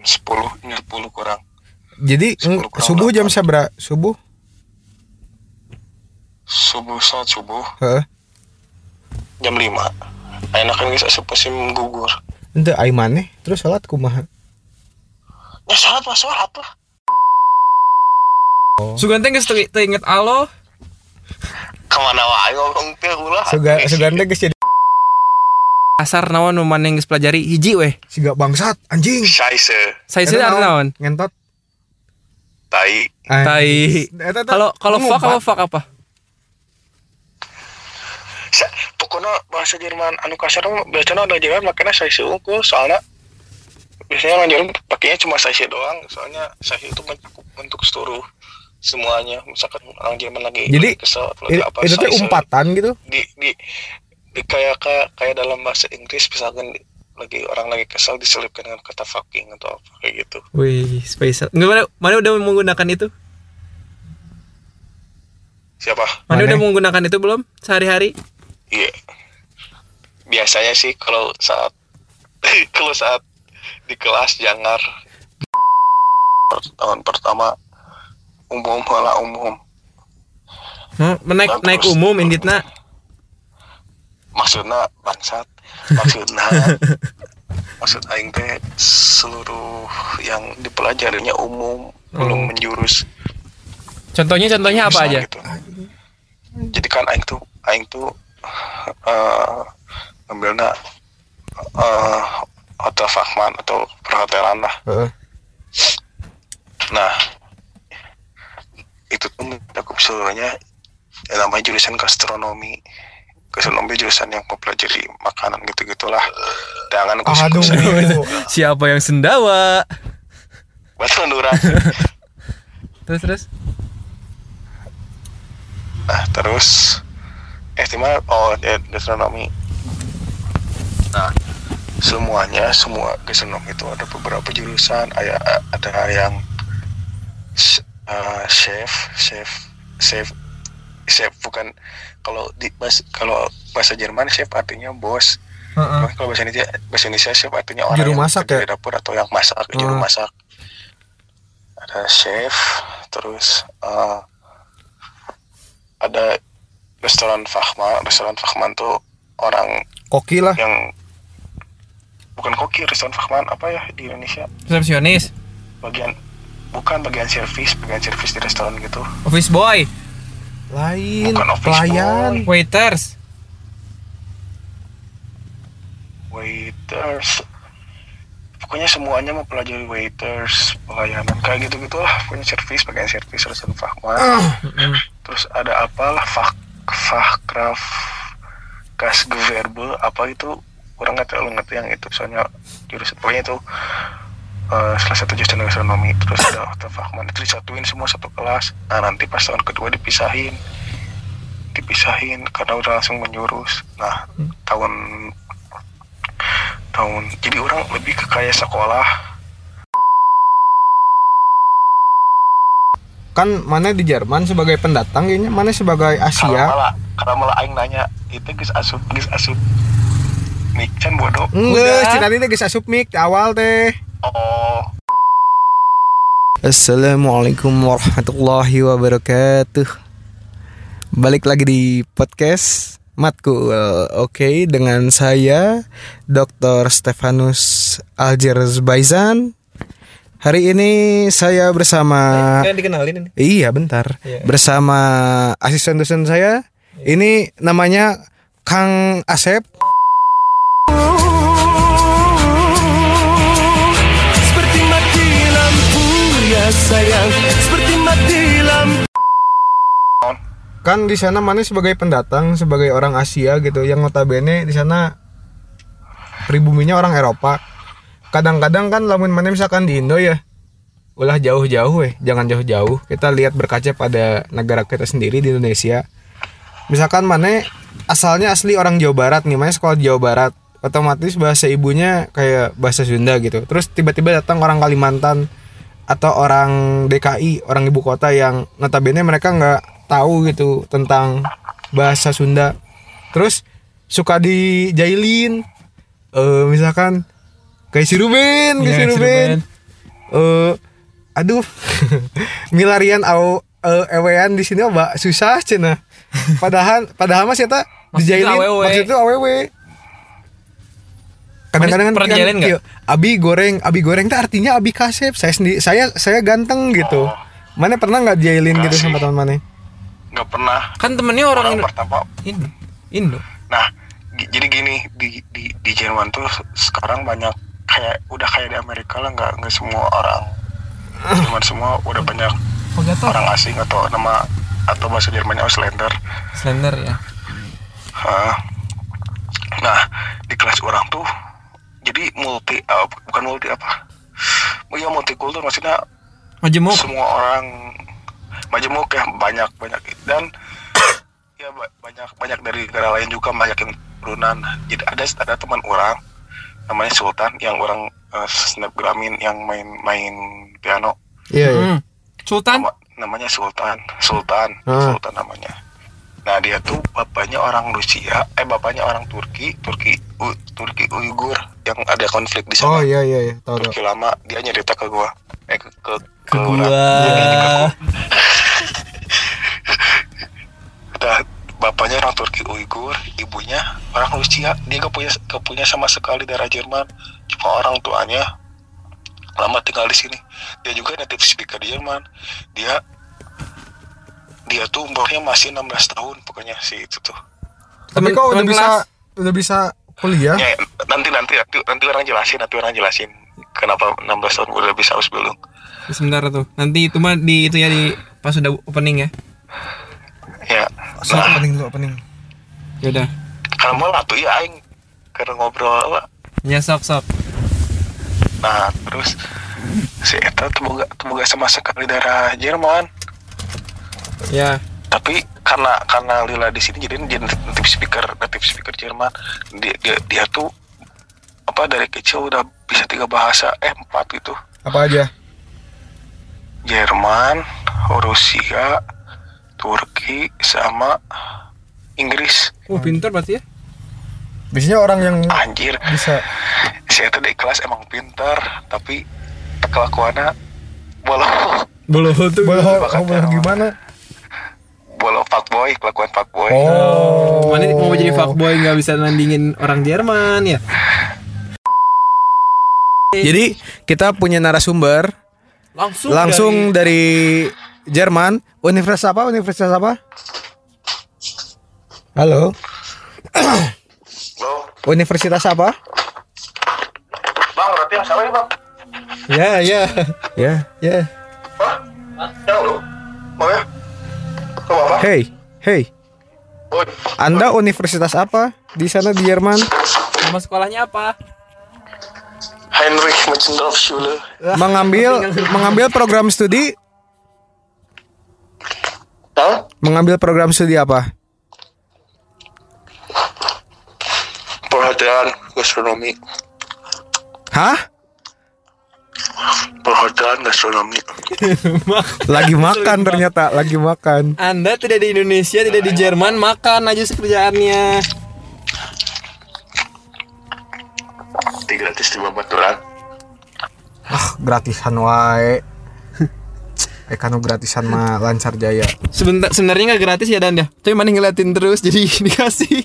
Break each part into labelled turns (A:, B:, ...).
A: sepuluh ini sepuluh kurang
B: Jadi
A: Sepuluh
B: mm,
A: kurang
B: subuh jam
A: delapan.
B: sabra? Subuh?
A: subuh saat subuh
B: Heeh.
A: jam lima enak kan guys asup musim gugur
B: Ente ai maneh terus salat kumaha?
A: ya salat pas sholat lah
C: Sugan teh geus inget Allah.
A: ke mana wae ngomong teh ulah
B: Suga sugande geus jadi
C: Asar naon nu maneh geus pelajari hiji weh.
B: siga bangsat anjing.
A: Saise
C: sih ada naon?
B: Ngentot.
A: tai
C: Tai. Kalau kalau fuck
B: ngumpat.
C: apa fuck apa?
A: Sa, pokoknya bahasa Jerman anu kasar biasanya ada Jerman makanya saya unggul soalnya biasanya orang Jerman pakainya cuma saya doang soalnya saya itu mencakup untuk seluruh semuanya misalkan orang Jerman lagi
B: Jadi,
A: kesel atau lagi
B: I-
A: apa
B: itu umpatan gitu.
A: di di di kayak kayak kayak dalam bahasa Inggris misalkan di- lagi orang lagi kesel diselipkan dengan kata fucking atau apa kayak gitu
C: Wih, spesial. Nggak mana mana udah menggunakan itu?
A: siapa
C: Mana,
B: Mana?
C: udah menggunakan itu belum sehari-hari?
A: iya biasanya sih kalau saat kalau saat di kelas jangar tahun pertama umum malah umum
C: Hmm, naik
A: Nah,
C: naik umum inditna.
A: Maksudnya bangsat maksudnya maksud aing teh seluruh yang dipelajarinya umum belum
C: Oh.
A: menjurus
C: Contohnya contohnya apa aja?
A: gitu. jadi kan aing tuh aing tuh eh ngambilnya eh hotel Fahman atau perhotelan lah
B: Heeh.
A: nah itu tuh mencakup seluruhnya yang namanya jurusan gastronomi gastronomi jurusan yang mempelajari makanan gitu gitulah jangan
B: Aduh.
C: Siapa yang sendawa?
A: betul Nura
C: Terus terus.
A: nah terus estimal oh ya, gastronomi nah semuanya semua gastronomi itu ada beberapa jurusan ada ada yang eh, chef chef chef chef bukan kalau di bahasa kalau bahasa Jerman chef artinya bos. Cuman kalau bahasa Indonesia bahasa Indonesia chef artinya orang
B: Juru
A: yang
B: masak
A: bekerja
B: ya?
A: di dapur atau yang masak juru
B: Hmm.
A: masak ada chef terus eh, ada restoran Fahman restoran Fahman tuh orang
B: Koki lah.
A: yang bukan koki restoran Fahman apa ya di Indonesia
C: Resepsionis,
A: bagian bukan bagian servis bagian servis di restoran gitu
C: office boy,
B: Lain.
A: Bukan
B: pelayan.
C: waiters.
A: waiters. Pokoknya semuanya mempelajari waiters pelayanan kayak gitu gitulah pokoknya servis bagian servis restoran Fahman
C: Mm.
A: terus ada apalah fak fahkraft kas gewerbe apa itu kurang nggak terlalu ngerti yang itu soalnya jurusan pokoknya itu eh, salah satu jurusan gastronomi terus ada hotel Fahman itu disatuin semua satu kelas. Nah nanti pas tahun kedua dipisahin. Dipisahin karena udah langsung menjurus nah tahun tahun jadi orang lebih ke kayak sekolah.
B: Kan mana di Jerman sebagai pendatang kayaknya mana sebagai Asia.
A: malah kalau malah aing nanya itu geus asup geus asup Mik can bodoh.
B: Enggak, tadi teh geus asup mik di awal teh.
A: Oh
B: Assalamualaikum warahmatullahi wabarakatuh. Balik lagi di podcast Matkul. Oke, dengan saya Dr. Stefanus Aljerzbaizan. Hari ini saya bersama
C: Kan dikenalin ini.
B: Iya, bentar.
C: Iya.
B: Bersama asisten dosen saya. Ini namanya Kang Asep.
D: Sayang Seperti mati lampu
B: Kan di sana mana sebagai pendatang, sebagai orang Asia gitu, yang notabene di sana pribuminya orang Eropa. Kadang-kadang kan lamun mana misalkan di Indo ya, ulah jauh-jauh eh, jangan jauh-jauh. Kita lihat berkaca pada negara kita sendiri di Indonesia. Misalkan mana asalnya asli orang Jawa Barat nih, mana sekolah Jawa Barat, otomatis bahasa ibunya kayak bahasa Sunda gitu. Terus tiba-tiba datang orang Kalimantan atau orang DKI, orang ibu kota yang notabene mereka nggak tahu gitu tentang bahasa Sunda. Terus suka dijailin eh misalkan kayak si Ruben, kayak
C: Iya,
B: si
C: si
B: Ruben. Eh aduh milarian au eh, ewean di sini mbak susah cina. Padahal padahal mas
C: itu
B: dijailin maksud itu awewe kadang-kadang kan
C: pernah
B: kan, iya, abi goreng abi goreng itu artinya abi kasep saya sendiri saya saya ganteng gitu
A: Oh.
B: mana pernah nggak dijailin
A: Nggak
B: gitu
A: sih.
B: sama teman mana
A: nggak pernah
C: Kan temennya orang
A: orang
C: Indo.
A: pertama
C: Indo. Indo.
A: nah jadi gini di di di Jerman tuh sekarang banyak kayak udah kayak di Amerika lah nggak nggak semua orang Jerman semua udah banyak
C: Pegator.
A: orang asing atau nama atau bahasa Jermannya Ausländer
C: Slender ya.
A: Hah. nah di kelas orang tuh jadi multi eh, bukan multi apa oh iya multikultur maksudnya
C: Majemuk.
A: semua orang majemuk ya banyak banyak dan ya ba- banyak banyak dari negara lain juga banyak yang turunan jadi ada ada teman orang namanya Sultan yang orang uh, snapgramin yang main main piano
B: iya iya
C: Hmm. Sultan.
A: Nama- namanya Sultan Sultan
B: Ah.
A: Sultan namanya nah dia tuh bapaknya orang Rusia eh bapaknya orang Turki Turki U- Turki Uighur yang ada konflik di
B: oh
A: sana
B: iya iya iya tahu tahu
A: Turki lama dia nyerita ke gua eh ke ke,
C: Ke
A: orang.
C: gua.
A: Jadi ke gua. Udah, bapaknya orang Turki Uighur, ibunya orang Rusia. Dia gak punya gak punya sama sekali darah Jerman. Cuma orang tuanya lama tinggal di sini. Dia juga native speaker Jerman. Dia dia tuh umurnya masih 16 tahun pokoknya sih itu tuh.
B: tapi kok udah bisa udah bisa kuliah
A: Ya, nanti nanti nanti nanti orang jelasin, nanti orang jelasin kenapa 16 tahun udah bisa harus belum.
C: Sebentar tuh. Nanti itu mah di itu ya di pas udah opening ya.
A: Ya.
B: so,
A: Nah,
B: opening dulu opening
C: Ya udah.
A: kalau mau lah tuh ya aing karena ngobrol lah.
C: Ya sok sok.
A: Nah, terus si Eta temoga temoga sama sekali darah Jerman.
C: Ya.
A: Tapi karena karena Lila di sini jadi jadi native speaker native speaker Jerman. Dia dia, dia tuh apa dari kecil udah bisa tiga bahasa eh empat gitu.
B: apa aja
A: Jerman, Rusia, Turki sama Inggris.
C: Oh, pintar berarti ya.
B: biasanya orang yang
A: Anjir,
B: bisa
A: si Eta di kelas emang pintar, tapi kelakuannya bolos
C: Belum tuh.
B: oh, boleh
A: orang.
B: gimana
A: bolos fuckboy, kelakuan fuckboy.
B: oh
C: Mana mau jadi fuckboy nggak bisa nandingin orang Jerman ya?
B: jadi kita punya narasumber
C: Langsung.
B: langsung dari, Jerman universitas apa universitas apa halo
A: Lo,
B: universitas apa
A: bang, berarti yang salah ya bang?
C: Ya ya.
B: ya
C: Ya.
A: Hah? Yang lu? Mau ya?
B: Hey hey.
A: Oi,
B: anda universitas apa? Di sana di Jerman?
C: Nama sekolahnya apa?
A: Heinrich Menzendorf Schule.
B: mengambil mengambil program studi? Mengambil program studi apa?
A: Perhotelan gastronomi.
B: hah
A: Perhotelan gastronomi.
B: lagi makan ternyata lagi makan
C: Anda tidak di Indonesia, tidak di Jerman, makan aja kerjaannya.
A: Di gratis di Babaturan.
B: ah gratisan wae eh kanu gratisan mah lancar jaya
C: Sebentar sebenarnya nggak gratis ya Dan ya. Tapi mana ngeliatin terus jadi dikasih.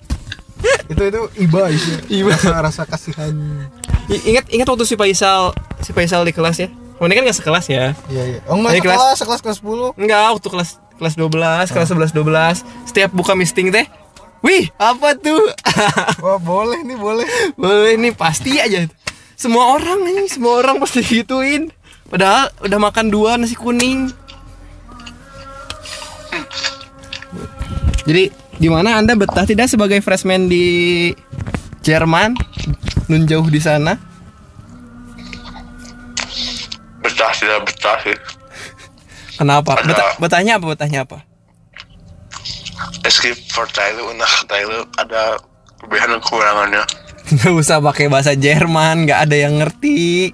B: itu itu iba itu
C: Iba.
B: rasa, rasa kasihan
C: I- ingat ingat waktu si Faisal si Faisal di kelas ya. Ini kan gak sekelas ya.
B: iya iya oh enggak
C: Ayo, kelas.
B: kelas sekelas kelas 10
C: Enggak, waktu kelas kelas 12, kelas 11 12. Setiap buka misting teh. Wih, apa tuh?
B: wah boleh nih boleh
C: Boleh ini pasti aja. Semua orang ini, semua orang pasti gituin. Padahal udah makan dua nasi kuning. Jadi gimana Anda betah tidak sebagai freshman di Jerman? Nun jauh di sana?
A: Betah tidak betah sih.
C: Kenapa?
A: Ada-
C: Betah, betahnya apa? Betahnya apa?
A: Skip for Thailand, nah Thailand ada kelebihan dan kekurangannya.
C: Nggak usah pakai bahasa Jerman, nggak ada yang ngerti.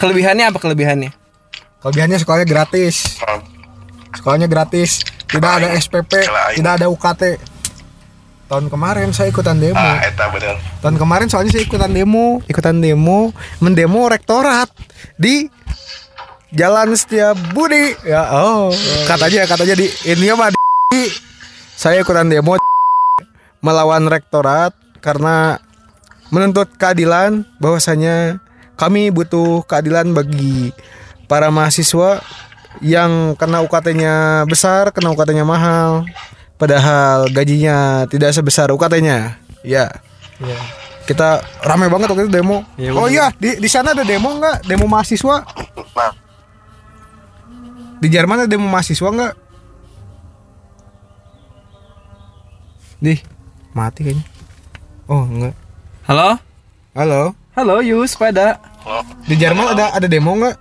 C: Kelebihannya apa kelebihannya?
B: kelebihannya sekolahnya gratis sekolahnya gratis tidak ada SPP tidak ada UKT tahun kemarin saya ikutan demo
A: Ah, eta bener.
B: tahun kemarin soalnya saya ikutan demo ikutan demo mendemo rektorat di Jalan Setia Budi. Ya oh, katanya katanya di ini mah di saya ikutan demo melawan rektorat karena menuntut keadilan bahwasanya kami butuh keadilan bagi para mahasiswa yang kena UKT-nya besar, kena UKT-nya mahal, padahal gajinya tidak sebesar UKT-nya. Ya. Kita rame banget waktu itu demo.
C: Iya,
B: oh iya, di di sana ada demo nggak? Demo mahasiswa?
A: Nah,
B: Di Jerman ada demo mahasiswa nggak? Di mati kayaknya. Oh enggak.
C: Halo?
B: Halo.
C: Halo, Yus, pada.
B: Di Jerman ada ada demo nggak?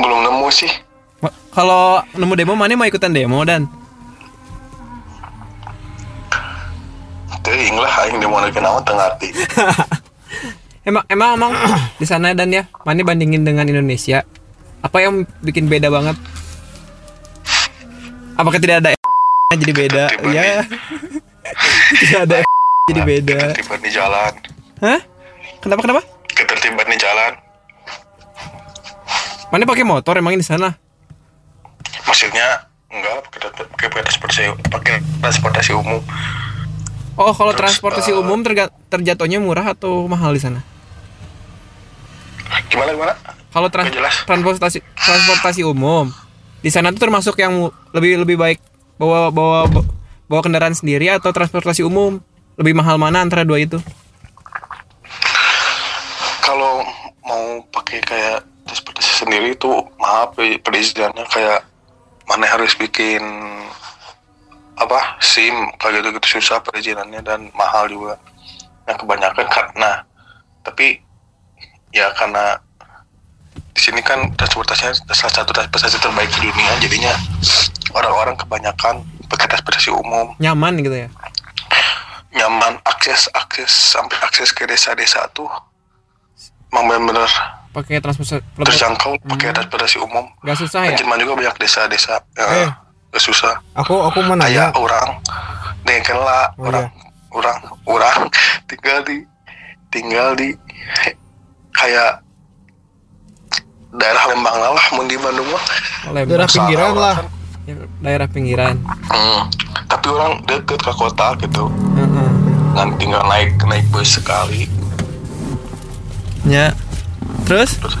A: belum nemu sih.
C: Kalau nemu demo, mana mau ikutan demo dan?
A: Teuing lah aing demo lagi naon teu ngarti.
C: Emang emang emang di sana dan ya, mana bandingin dengan Indonesia? Apa yang bikin beda banget? Apakah tidak ada jadi beda? Ya. tidak ada jadi beda.
A: Ketertiban di jalan.
C: Hah? Kenapa kenapa?
A: Ketertiban di jalan.
C: Mana pakai motor emang di sana?
A: Maksudnya enggak pakai pakai transportasi pakai transportasi umum.
C: Oh, kalau
A: Terus,
C: transportasi
A: eh,
C: umum terga- terjatuhnya murah atau mahal di sana?
A: Gimana gimana?
C: Kalau trans- transportasi transportasi umum di sana tuh termasuk yang lebih lebih baik bawa bawa bawa kendaraan sendiri atau transportasi umum lebih mahal mana antara dua itu?
A: Kalau mau pakai kayak transportasi sendiri itu maaf perizinannya kayak mana harus bikin apa SIM kayak gitu gitu susah perizinannya dan mahal juga. Nah kebanyakan karena tapi ya karena di sini kan transportasinya salah satu transportasi terbaik di dunia jadinya orang-orang kebanyakan pakai transportasi umum
C: Nyaman gitu ya.
A: nyaman akses akses sampai akses ke desa-desa tuh emang bener-bener
C: Pakai transportasi
A: terjangkau pakai transportasi umum
C: Gak susah ya?
A: Jerman juga banyak desa-desa ya,
B: Eh.
A: gak susah
B: Aku aku mau
A: kayak
B: nanya.
A: orang dengan lah
B: Oh,
A: orang orang orang tinggal di tinggal di kayak daerah Lembang lah mun di Bandung mah
C: Lembang.
B: Daerah pinggiran lah.
A: kan.
C: Ya, daerah pinggiran.
A: Hmm, tapi orang deket ke kota gitu
C: Heeh.
A: ngan tinggal naik naik bus sekali
C: Ya. Terus?
A: terus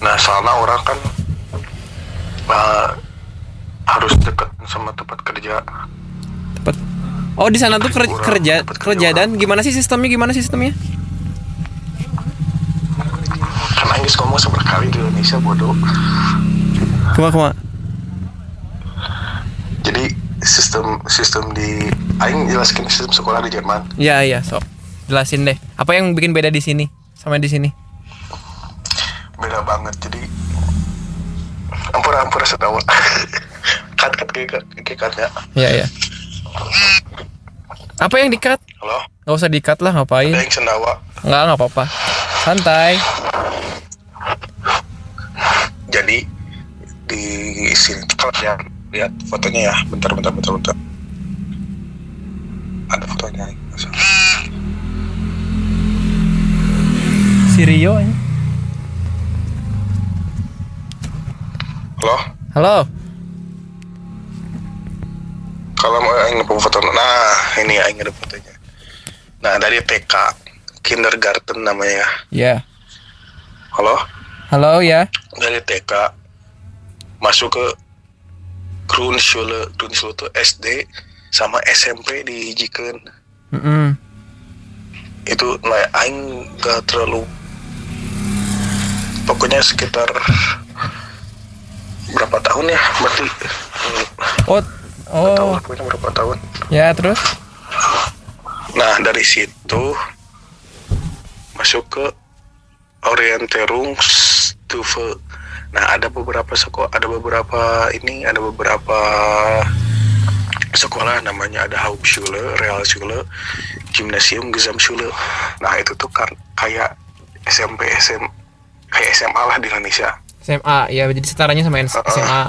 A: nah soalnya orang kan uh, harus deket sama tempat kerja
C: Tepat. Oh, di sana tuh kerja kerja
A: kerja
C: dan gimana sih sistemnya? Gimana sistemnya?
A: karena Inggris ngomong seberkali di Indonesia bodoh
C: Kuma kuma.
A: jadi sistem sistem di Aing jelaskan sistem sekolah di Jerman
C: Iya iya, sok. Jelasin deh. Apa yang bikin beda di sini sama di sini?
A: beda banget jadi ampura ampura setawa cut cut ke ke cutnya
C: Iya iya. Apa yang dikat?
A: halo
C: Gak usah dikat lah ngapain?
A: ada yang sendawa
C: Enggak nggak apa-apa. Santai.
A: jadi di sini kalau lihat lihat fotonya ya bentar bentar bentar bentar ada fotonya
C: Si Rio ini.
A: halo
C: Halo.
A: kalau mau ingin foto nah ini ingin ada fotonya nah dari TK kindergarten namanya
C: Ya.
A: halo
C: Halo ya.
A: dari TK masuk ke Grundschule Grundschule itu SD sama SMP dihijikan
C: Mm-mm.
A: itu nah, aing gak terlalu pokoknya sekitar berapa tahun ya berarti
C: Oh.
A: tahu
C: Oh.
A: pokoknya berapa tahun
C: Ya terus?
A: nah dari situ masuk ke Orientierungsstufe nah ada beberapa sekolah ada beberapa ini ada beberapa sekolah namanya ada Hauptschule, Realschule, Gymnasium, Gesamtschule. Nah itu tuh kan kayak SMP, SM, kayak SMA lah di Indonesia.
C: SMA ya jadi setaranya sama. SMA.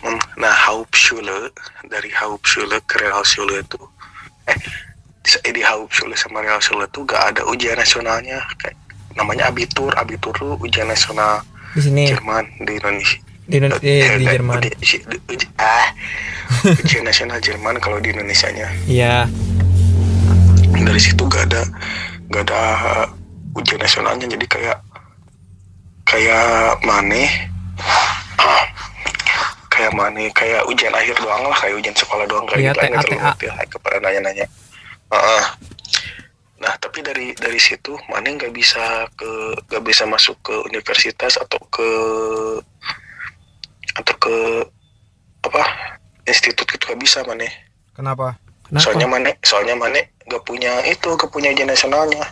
A: Hmm, Nah Hauptschule dari Hauptschule ke Realschule itu, eh di, di Hauptschule sama Realschule tuh gak ada ujian nasionalnya kayak namanya abitur. Abitur tuh ujian nasional
C: di sini.
A: Jerman di Indonesia.
C: Di, Indo- di, di
A: Eh,
C: Jerman.
A: di- di- di- ah ujian nasional Jerman kalau di Indonesia nya
C: iya.
A: Dari situ gak ada gak ada ujian nasionalnya jadi kayak kayak maneh ah, kayak maneh kayak ujian akhir doang lah kayak ujian sekolah doang kayak gitu
C: TA.
A: terlalu ngerti lah kepada nanya-nanya Heeh. nah tapi dari dari situ maneh nggak bisa ke nggak bisa masuk ke universitas atau ke atau ke apa institut gitu gak bisa maneh
B: Kenapa?
C: kenapa
A: soalnya mana soalnya mana gak punya itu gak punya ujian nasionalnya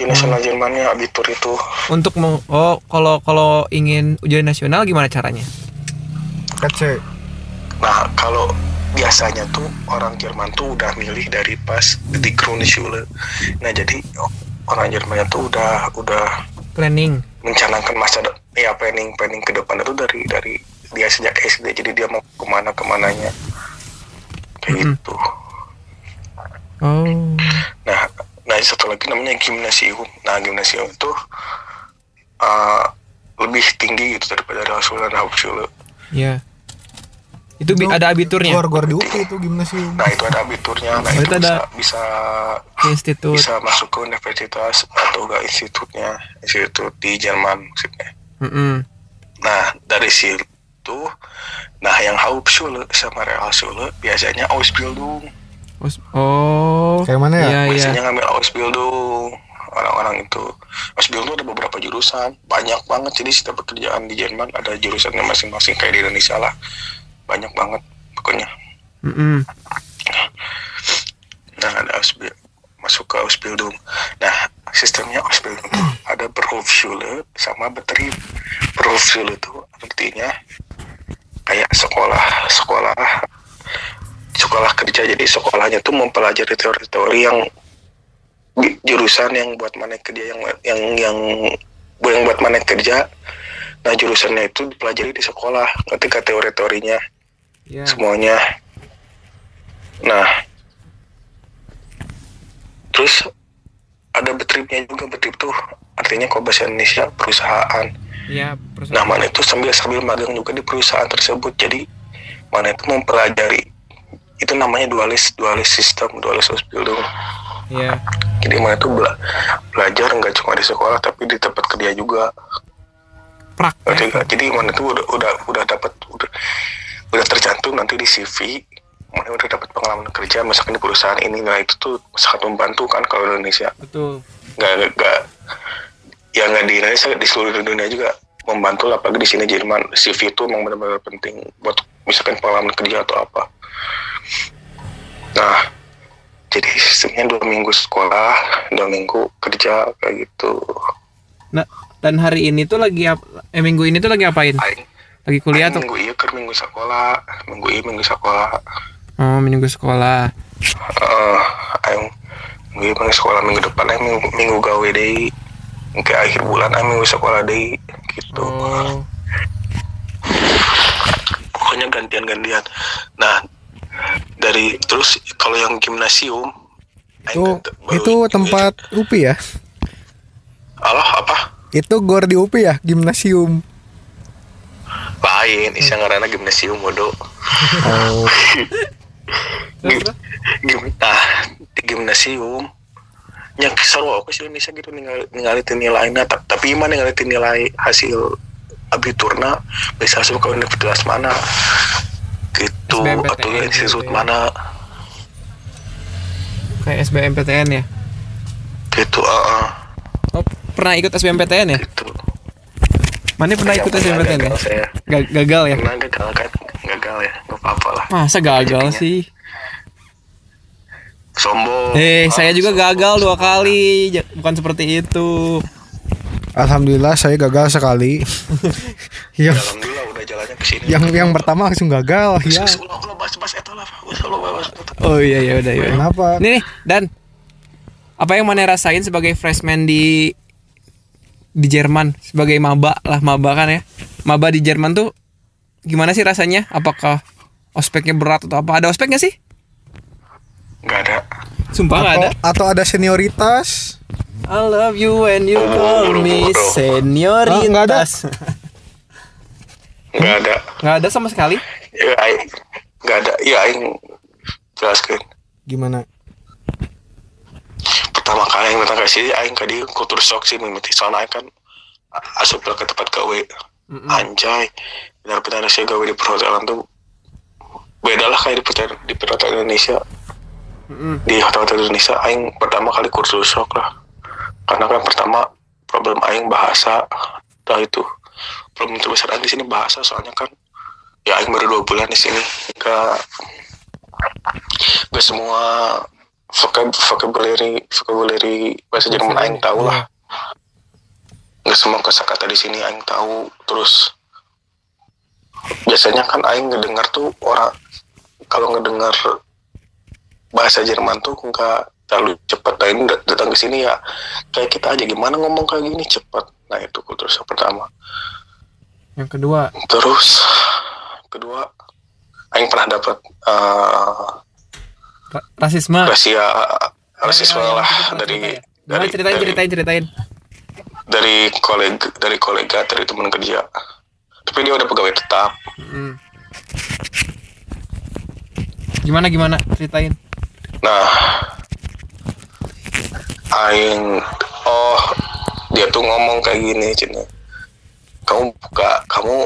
C: Hmm.
A: nasional Jermannya abitur itu.
C: Untuk mau oh kalau kalau ingin ujian nasional gimana caranya?
B: Kece.
A: nah kalau biasanya tuh orang Jerman tuh udah milih dari pas di Grundschule. Nah jadi orang Jermannya tuh udah udah
C: planning.
A: mencanangkan masa de- ya planning planning ke depan itu dari dari dia sejak SD jadi dia mau ke mana ke mananya. Kayak
C: Mm-mm.
A: gitu.
C: Oh.
A: Nah, nah satu lagi namanya gimnasium. Nah, gimnasium itu uh, lebih tinggi gitu daripada Rasul dan Hauptschule.
C: ya itu
B: Itu
C: ada abiturnya
B: Gor-gor di UPI itu gimnasium.
A: Nah, itu ada abiturnya. Nah,
C: Oh,
A: itu,
C: itu
A: bisa,
C: ada-
A: bisa
C: Ke institut
A: bisa masuk ke universitas atau ke institutnya, institut di Jerman maksudnya.
C: Mm-mm.
A: Nah, dari situ, nah yang Hauptschule sama Realschule biasanya Ausbildung.
C: Os- oh.
B: Kayak mana ya?
C: iya iya.
A: Biasanya ngambil Ausbildung orang-orang itu. Ausbildung ada beberapa jurusan banyak banget. Jadi setiap pekerjaan di Jerman ada jurusannya masing-masing kayak di Indonesia lah. Banyak banget pokoknya.
C: Mm-mm.
A: nah ada Ausbi- masuk ke Ausbildung nah sistemnya Ausbildung itu ada Berufsschule sama Betrieb Berufsschule itu artinya kayak sekolah sekolah sekolah kerja. Jadi sekolahnya tuh mempelajari teori-teori yang jurusan yang buat mana kerja yang yang yang yang buat mana kerja. Nah jurusannya itu dipelajari di sekolah ketika teori-teorinya
C: ya.
A: semuanya. Nah terus ada betripnya juga betrip tuh artinya kalau bahasa Indonesia perusahaan.
C: Ya
A: nah
C: perusahaan
A: mana itu sambil sambil magang juga di perusahaan tersebut. Jadi mana itu mempelajari itu namanya dualis dualis sistem dualis Ausbildung
C: ya
A: jadi mana itu bela- belajar nggak cuma di sekolah tapi di tempat kerja juga.
C: Praktek.
A: Nggak? jadi mana itu udah udah udah dapat udah udah tercantum nanti di CV mana udah dapat pengalaman kerja misalkan di perusahaan ini nah itu tuh sangat membantu kan kalau di Indonesia.
C: Betul.
A: Nggak nggak- nggak ya nggak di Indonesia di seluruh dunia juga membantu lah apalagi di sini Jerman. CV itu memang benar-benar penting buat misalkan pengalaman kerja atau apa nah jadi sistemnya dua minggu sekolah dua minggu kerja kayak gitu.
C: Nah dan hari ini tuh lagi ap- eh minggu ini tuh lagi apain?
A: Aing,
C: lagi kuliah tuh?
A: minggu iya ke minggu sekolah minggu iya minggu sekolah.
C: Oh minggu sekolah.
A: Eh aing minggu iya minggu sekolah minggu depan aing minggu, minggu gawe deh. Ke akhir bulan aing minggu sekolah deh gitu.
C: Oh.
A: Pokoknya gantian-gantian. Nah dari terus kalau yang gimnasium
B: Itu
A: te- baru-
B: itu tempat UPI ya?
A: Allah apa?
B: Itu gor di UPI ya, gimnasium.
A: lain isya ngarana gimnasium bodoh
B: Oh.
A: Gim- nah di gimnasium. Yang seru aku sih Indonesia gitu ningali ningali ti nilainya? Ta- tapi mana ningali ti nilai hasil abiturna bisa masuk ke universitas mana gitu.
C: SBMPTN
A: atau ya institut
C: gitu ya.
A: mana?
C: Kayak SBMPTN ya?
A: Gitu ah ah,
C: oh pernah ikut SBMPTN ya?
A: Gitu.
C: Mana pernah ikut SBMPTN ya
A: gagal saya.
C: Ga- gagal ya?
A: Pernah gagal kan? Gagal ya? Nggak apa-apa lah.
C: Masa gagal
A: Jadinya.
C: sih?
A: Sombong.
C: Eh
A: Ah,
C: saya juga
A: sombong.
C: gagal dua kali. Bukan seperti itu
B: Alhamdulillah saya gagal sekali.
A: Ya,
B: yang
A: alhamdulillah udah jalannya ke sini.
B: yang yang pertama langsung gagal ya.
C: Oh iya iya udah iya.
B: Kenapa?
C: Ini nih, Dan. Apa yang mana rasain sebagai freshman di di Jerman? Sebagai maba lah maba kan ya. Maba di Jerman tuh gimana sih rasanya? Apakah ospeknya berat atau apa? Ada ospek nggak sih
A: nggak ada
C: sumpah
B: atau,
C: ada
B: atau ada senioritas?
C: I love you when you
A: Oh,
C: call
A: bro,
C: me
A: bro.
B: Ah,
C: senioritas.
B: nggak ada.
A: nggak ada
C: Nggak ada sama sekali.
A: ya aing nggak ada ya aing jelaskan
B: Gimana?
A: pertama kali yang datang ke sini aing dia kultur shock sih mimiti soalnya aing kan asup ke tempat gawe anjay benar-benar saya gawe di perhotelan tuh beda lah kayak di perhotelan di perhotelan Indonesia Di hotel-hotel Indonesia aing pertama kali kultur shock lah. Karena kan pertama problem aing bahasa dah itu. Problem terbesar aing di sini bahasa soalnya kan ya aing baru dua bulan di sini. Gak gak semua vocab vocabulary vocabulary bahasa Jerman aing tahu lah. Nggak semua kosakata di sini aing tahu. Terus biasanya kan aing ngedengar tuh orang kalau ngedengar bahasa Jerman tuh nggak terlalu cepat. Nah ini dat- datang ke sini ya. Kayak kita aja gimana ngomong kayak gini? Cepat. Nah itu kultur shock pertama.
C: Yang kedua,
A: terus kedua aing pernah dapat eh,
C: ra- rasisme.
A: rahasia rasisme
C: Ya, ya,
A: lah.
C: itu pernah
A: dari
C: ya.
A: Dari
C: ceritain,
A: dari,
C: ceritain, ceritain.
A: dari kolega dari kolega dari teman kerja. Tapi dia udah pegawai tetap.
C: Mm. Gimana gimana? Ceritain?
A: Nah aing oh dia tuh ngomong kayak gini cina. Kamu buka kamu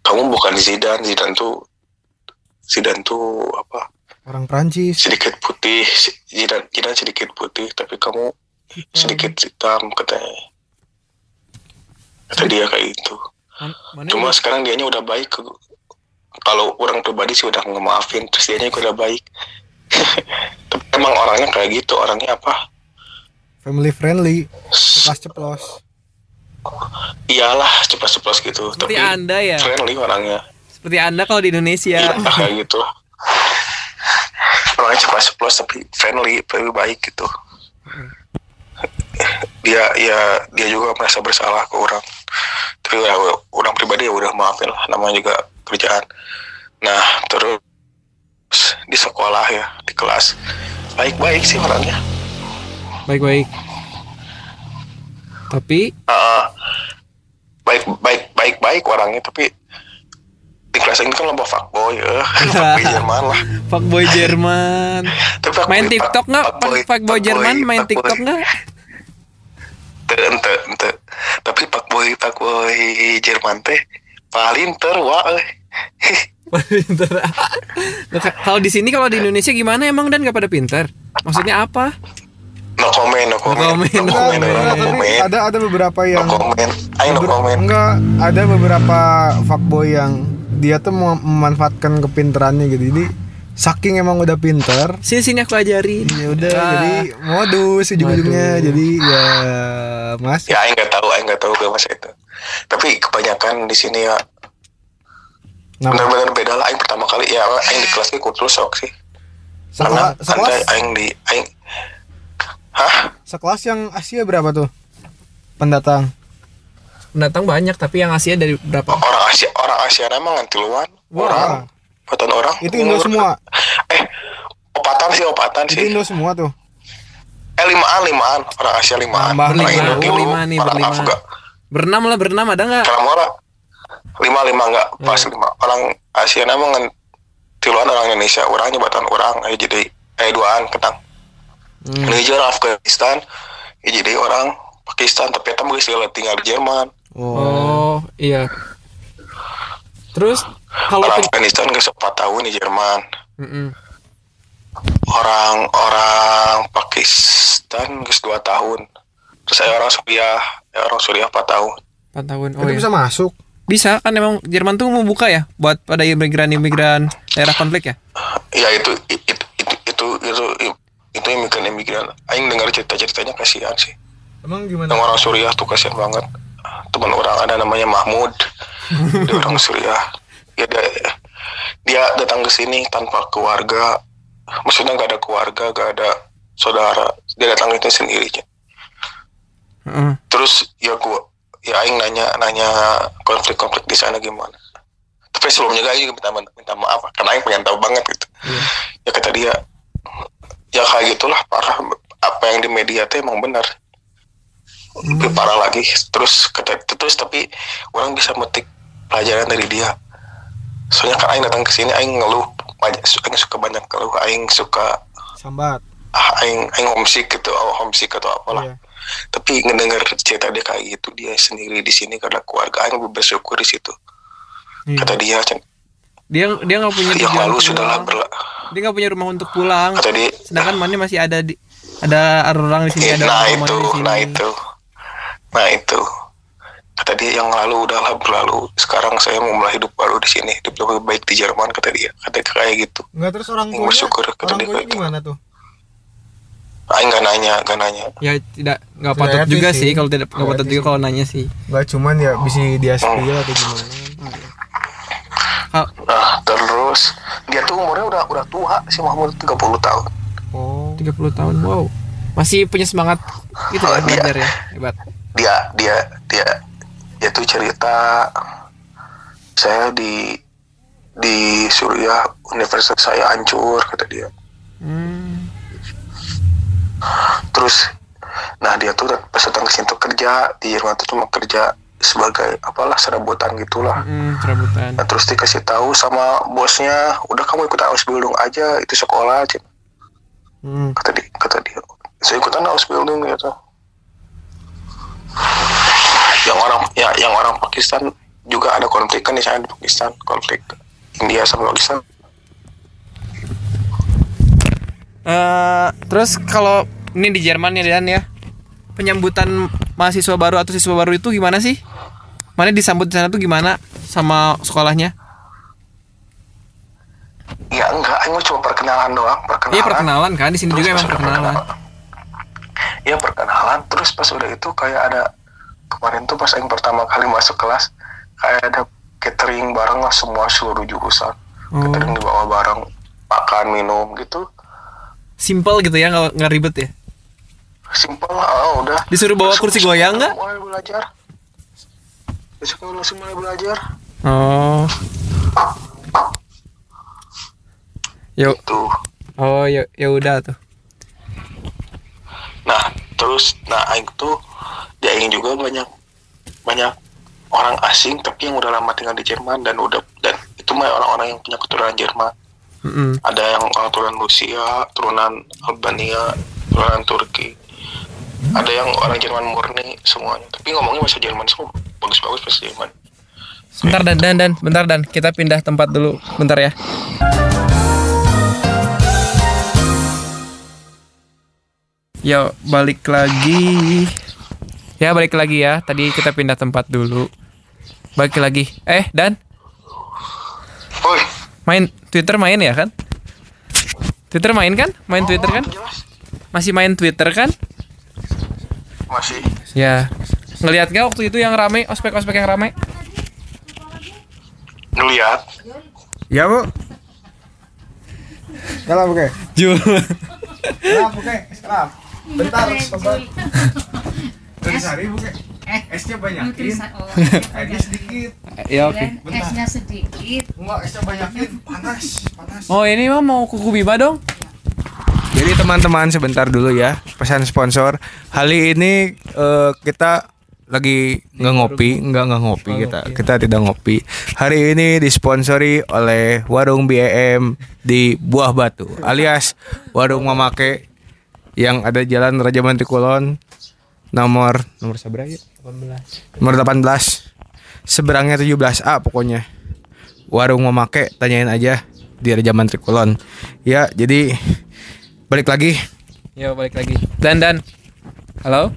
A: kamu bukan Zidane Zidane tuh Zidane tuh apa?
B: Orang Prancis.
A: sedikit putih. Zidane Zidane sedikit putih tapi kamu sedikit hitam katanya. Kata dia kayak gitu.
C: Man- Mana
A: cuma sekarang dianya udah baik ke kalau orang pribadi sih udah ngemaafin terus dianya udah baik tapi emang orangnya kayak gitu orangnya apa
B: Family friendly.
A: S-
B: Ceplas ceplos.
A: iyalah ceplos-ceplos gitu
C: seperti
A: tapi
C: Anda ya.
A: friendly orangnya
C: Seperti Anda kalau di Indonesia.
A: iya kayak gitu orangnya ceplos-ceplos tapi friendly lebih baik gitu dia ya dia juga merasa bersalah ke orang tapi ya orang pribadi ya udah maafin lah namanya juga kerjaan nah terus di sekolah ya di kelas baik-baik sih orangnya
C: Baik-baik. Tapi
A: Ah, baik baik baik baik orangnya tapi di kelas ini kan lomba fuckboy ya fuckboy Jerman lah
C: fuckboy Jerman.
A: tapi fuckboy-
C: Main TikTok nggak?
A: fuckboy-
C: Fuckboy Jerman main
A: fuckboy-
C: TikTok nggak?
A: Ente, ente, ente. Tapi Pak Boy, Pak Boy Jerman teh paling ter wah euy.
C: Pinter. Ka- kalau di sini kalau di Indonesia gimana emang dan gak pada pinter? Maksudnya apa?
A: No comment, no comment,
C: comment,
A: no
C: no
A: comment,
B: Enggak,
A: no
B: enggak, tapi
A: comment,
B: ada ada beberapa
A: no
B: yang
A: comment, ayo no comment.
B: Enggak, ada beberapa fuckboy yang dia tuh mau memanfaatkan kepinterannya gitu. Jadi saking emang udah pinter,
C: Sini sini aku ajarin.
B: ya udah
C: Ah.
B: jadi modus ujung-ujungnya. Jadi ya Mas,
A: Ya, ayo nggak tahu, ayo nggak tahu gak masa itu. Tapi kebanyakan di sini ya
B: nah,
A: benar-benar beda lah. Aing pertama kali ya, aing di kelasnya kultur shock sih.
B: sekelas,
A: Karena
B: sekelas,
A: aing di aing, hah?
B: sekelas yang Asia berapa tuh? Pendatang.
C: Pendatang banyak tapi yang Asia dari berapa?
A: Orang Asia, orang Asia emang ngantiluan,
B: Wah.
A: orang, opatan orang.
B: Itu Indo semua.
A: Eh, opatan sih, opatan
B: Itu
A: sih.
B: Indo semua tuh.
A: Eh limaan limaan orang Asia limaan.
B: Tambah
A: orang
C: berlima,
A: Indo
C: lima nih,
A: orang
C: berlima. Berenam lah berenam ada nggak?
A: Kalau orang lima lima enggak pas
C: Hmm.
A: lima orang Asia nama ngan tiluan orang Indonesia orangnya batan orang ayo jadi eh duaan ketang.
C: Hmm.
A: Niger Afghanistan ya jadi orang Pakistan tapi geus segala tinggal di Jerman.
B: Oh.
C: Oh iya. Terus kalau
A: Orang Afghanistan geus 4 tahun di Jerman.
C: Mm-mm.
A: Orang orang Pakistan geus 2 tahun. Terus saya orang Suriah, ya orang Suriah 4 tahun.
C: Empat tahun. Oh,
B: itu
C: iya.
B: bisa masuk.
C: Bisa kan emang Jerman tuh mau buka ya buat pada imigran-imigran daerah konflik ya?
A: ya itu itu itu itu itu, itu imigran imigran aing dengar cerita ceritanya kasihan sih
B: Emang gimana?
A: yang orang Suriah tuh kasihan banget teman orang ada namanya Mahmud dia orang Suriah ya dia, dia datang ke sini tanpa keluarga maksudnya gak ada keluarga gak ada saudara dia datang itu sendirinya
C: Heeh.
A: terus ya gua ya aing nanya nanya konflik-konflik di sana gimana. Tapi sebelumnya gak aing juga minta, minta maaf karena aing pengen tahu banget gitu. Ya kata dia ya kayak gitulah parah. Apa yang di media tuh emang benar. Lebih parah lagi. Terus kata terus tapi orang bisa metik pelajaran dari dia. Soalnya kan aing datang ke sini aing ngeluh. Banyak aing suka banyak ngeluh. Aing suka
B: sambat.
A: Ah, aing aing homesick gitu oh, homesick atau apalah.
B: Iya.
A: Tapi ngedenger cerita kayak gitu dia sendiri di sini karena keluarga aing lebih bersyukur di situ
C: Iya.
A: kata dia "Cen,
C: Dia dia nggak punya
A: yang lalu
C: pulang.
A: sudahlah berla
C: Dia nggak punya rumah untuk pulang.
A: kata dia
C: Sedangkan Mane masih ada di ada orang di sini
A: Eh,
C: ada
A: nah itu,
C: di sini.
A: nah itu, nah itu. Kata dia yang lalu udahlah berlalu. Sekarang saya mau mulai hidup baru di sini, hidup lebih baik di Jerman kata dia. Kata kayak gitu.
B: Enggak terus orang tuanya
A: bersyukur, kata
B: orang
A: dia
B: tuanya
A: gitu.
B: gimana tuh
A: Aing nggak nanya, nggak nanya.
C: Ya tidak nggak patut juga
B: sih.
C: sih kalau tidak nggak patut juga kalau nanya sih.
B: Enggak cuman ya bisa dia spill atau gimana
C: Kal-
A: Nah terus dia tuh umurnya udah udah tua si Mahmud 30 tahun.
B: oh
C: 30 tahun wow masih punya semangat gitu ya
A: Oh,
C: belajar ya hebat
A: Dia dia dia dia tuh cerita saya di di Suriah universitas saya hancur kata dia.
C: hmm.
A: Terus nah dia tuh pas datang ke sini tuh kerja di Jerman tuh cuma kerja sebagai apalah serabutan gitulah
C: serabutan
A: nah terus dikasih tahu sama bosnya udah kamu ikut Ausbildung aja itu sekolah Cin.
B: hmm.
A: kata dia kata dia saya ikutan Ausbildung gitu yang orang ya yang orang Pakistan juga ada konflik kan di sana di Pakistan konflik India sama Pakistan
C: Eh, terus kalau ini di Jerman ya Dan ya. Penyambutan mahasiswa baru atau siswa baru itu gimana sih? Mana disambut di sana tuh gimana sama sekolahnya?
A: Ya enggak. Ini cuma perkenalan doang. Perkenalan.
C: Iya perkenalan kan. Di sini juga emang perkenalan.
A: Iya perkenalan. Terus pas udah itu kayak ada kemarin tuh pas yang pertama kali masuk kelas kayak ada catering bareng lah semua seluruh jurusan.
C: Oh.
A: catering dibawa bareng makan minum gitu
C: simple gitu ya nggak nggak ribet ya?
A: Simpel lah oh, udah.
C: Disuruh bawa kursi goyang nggak?
A: mulai belajar. Besok kita langsung mulai belajar.
C: Oh. Yuk
A: tuh
C: oh ya ya udah tuh.
A: Nah terus nah Aing tuh di Aing juga banyak banyak orang asing tapi yang udah lama tinggal di Jerman dan udah dan itu mah orang-orang yang punya keturunan Jerman
C: Mm-mm.
A: ada yang orang turunan Rusia, turunan Albania, turunan Turki. Ada yang orang Jerman murni semuanya. Tapi ngomongnya bahasa Jerman semua. Bagus-bagus bahasa Jerman.
C: Bentar dan dan dan bentar dan kita pindah tempat dulu bentar ya. Yo balik lagi. Ya balik lagi ya. Tadi kita pindah tempat dulu. Balik lagi. Eh dan main Twitter main ya kan? Twitter main kan? Main Twitter kan?
A: jelas.
C: Masih main Twitter kan?
A: Masih.
C: Ya. Ngelihat gak waktu itu yang rame ospek-ospek yang rame?
A: Ngeliat.
B: ya bu Sekarang buke
C: Jul.
B: Sekarang buke Sekarang Bentar sobat Dari sehari buke
E: Eh,
B: Esnya banyakin
E: nutrisa oh,
B: Airnya sedikit
C: ya oke.
E: dan esnya sedikit.
B: Enggak esnya banyakin Panas Panas
C: Oh ini mah mau kuku Bima dong.
B: Jadi teman-teman sebentar dulu ya pesan sponsor. Kali ini eh, kita lagi nggak ngopi, nggak nggak ngopi kita. Kita tidak ngopi. Hari ini disponsori oleh Warung BM di Buah Batu, alias Warung Mamake yang ada Jalan Raja Mantikulon nomor nomor seberapa ya? 18. Nomor 18. Seberangnya 17A pokoknya. Warung Mamake tanyain aja di Raja Mantikulon. Ya, jadi balik lagi
C: Yo balik lagi. Dan dan. Halo.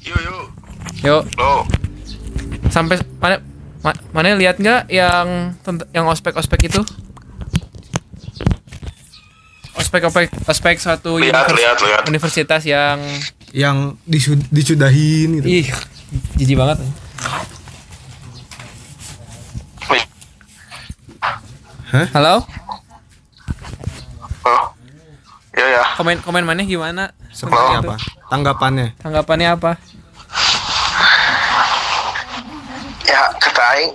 A: Yuk, yuk.
C: Yo
A: Lo.
C: sampai mana ma- mana lihat nggak yang yang ospek ospek itu? Ospek ospek ospek suatu
A: Lihat,
C: univers-
A: lihat, lihat.
C: universitas yang
B: yang disud- disudahin gitu.
C: ih jijik banget.
A: Wih.
C: Halo.
A: Oh. Ya, ya.
C: Komen komen mana gimana?
B: Seperti apa? Tanggapannya?
C: Tanggapannya apa?
A: Ya, kata Aing.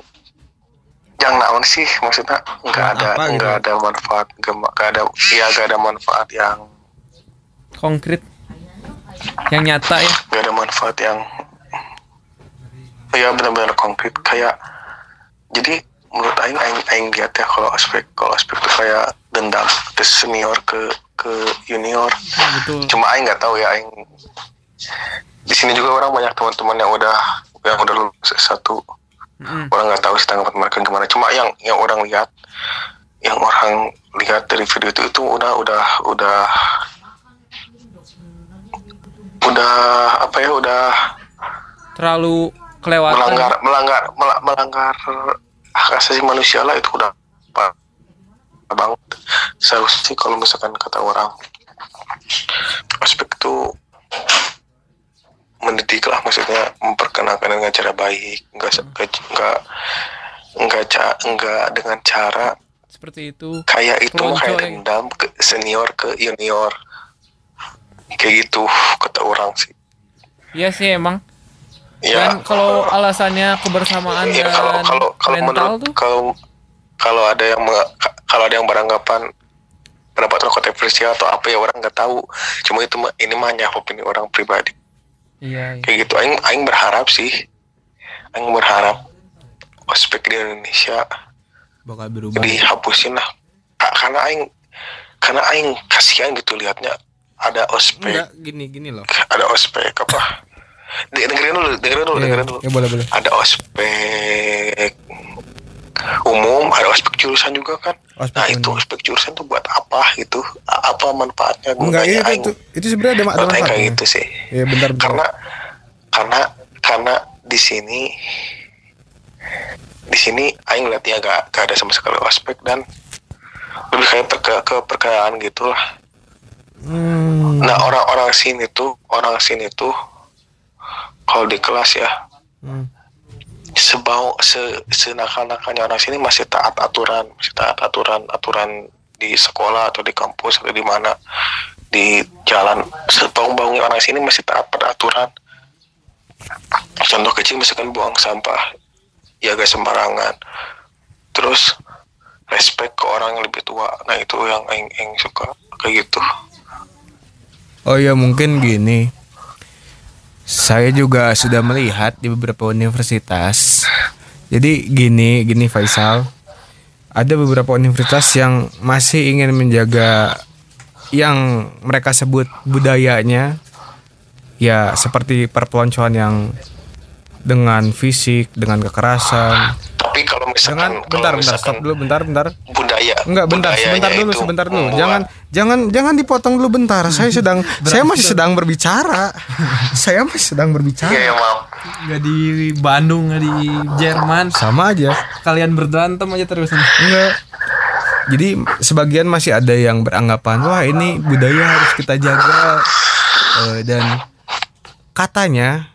A: Yang naon sih maksudnya nggak ada
B: apa gitu?
A: nggak ada manfaat nggak nggak ada ya nggak ada manfaat yang
C: Konkret. Yang nyata ya.
A: Nggak ada manfaat yang ya benar-benar konkret. Kayak jadi menurut Aing Aing Aing lihat ya kalau aspek kalau aspek itu kayak dendam ke senior ke ke junior.
C: Betul.
A: Cuma Aing nggak tahu ya Aing. Di sini juga orang banyak teman-teman yang udah yang udah lulus satu.
C: Mm.
A: orang nggak tahu sih tanggapan mereka gimana cuma yang yang orang lihat yang orang lihat dari video itu itu udah udah udah udah apa ya udah
C: terlalu kelewatan.
A: melanggar melanggar mela- melanggar hak asasi manusia lah itu udah parah banget. Seharusnya sih kalau misalkan kata orang aspek itu mendidik lah maksudnya memperkenalkan dengan cara baik enggak enggak enggak ca- enggak dengan cara
C: seperti itu.
A: kayak itu kayak dendam ke senior ke junior kayak gitu kata orang sih.
C: Iya sih emang.
A: Ya
C: dan kalau alasannya kebersamaan
A: Iya
C: dan
A: kalau kalau kalau
C: mental
A: menurut
C: tuh?
A: kalau kalau ada yang kalau ada yang beranggapan pendapat orang kontroversial atau apa ya orang nggak tahu. Cuma itu mah ini mah hanya opini orang pribadi.
C: Iya, iya.
A: kayak gitu. Aing aing berharap sih. Aing berharap ospek di Indonesia
B: bakal berubah.
A: dihapusin lah. Ka- karena aing karena aing kasihan gitu liatnya ada ospek.
B: Enggak gini gini loh.
A: Ada ospek apa? De- dengerin dulu dengerin dulu
B: Iya,
A: dengerin dulu.
B: ya boleh boleh.
A: Ada ospek umum ada ospek jurusan juga kan.
B: Ospek
A: nah itu ospek jurusan tuh buat apa gitu? Apa manfaatnya
B: enggak
A: gunanya
B: itu
A: aing
B: itu, itu sebenarnya ada ada
A: aing kayak
B: manfaatnya.
A: gitu sih.
B: Ya bentar bentar.
A: Karena karena karena di sini di sini aing lihat ya gak, gak ada sama sekali ospek dan lebih kayak ke, ke perkayaan gitu lah
B: Hmm,
A: nah orang-orang sini tuh orang sini tuh kalau di kelas ya
B: hmm.
A: sebau se senakal-nakalnya orang sini masih taat aturan masih taat aturan aturan di sekolah atau di kampus atau di mana di jalan. Sebaung-baungnya orang sini masih taat pada aturan. Contoh kecil misalkan buang sampah ya gak sembarangan. Terus respect ke orang yang lebih tua. Nah itu yang aing aing suka kayak gitu
B: Oh ya mungkin gini. Saya juga sudah melihat di beberapa universitas. Jadi gini, gini Faisal. Ada beberapa universitas yang masih ingin menjaga yang mereka sebut budayanya ya seperti perpeloncoan yang dengan fisik, dengan kekerasan.
A: Tapi kalau misalkan kalau
B: bentar bentar
A: misalkan
B: stop dulu bentar bentar.
A: budaya
B: Enggak, bentar, sebentar dulu, sebentar dulu.
A: membuat-
B: Jangan jangan jangan dipotong dulu bentar. Saya sedang saya masih sedang berbicara. saya masih sedang berbicara.
A: Iya, ya, maaf
C: nggak di Bandung nggak di Jerman
B: Sama aja.
C: kalian berantem aja terus
B: Enggak. Jadi sebagian masih ada yang beranggapan wah ini budaya harus kita jaga Eh, dan katanya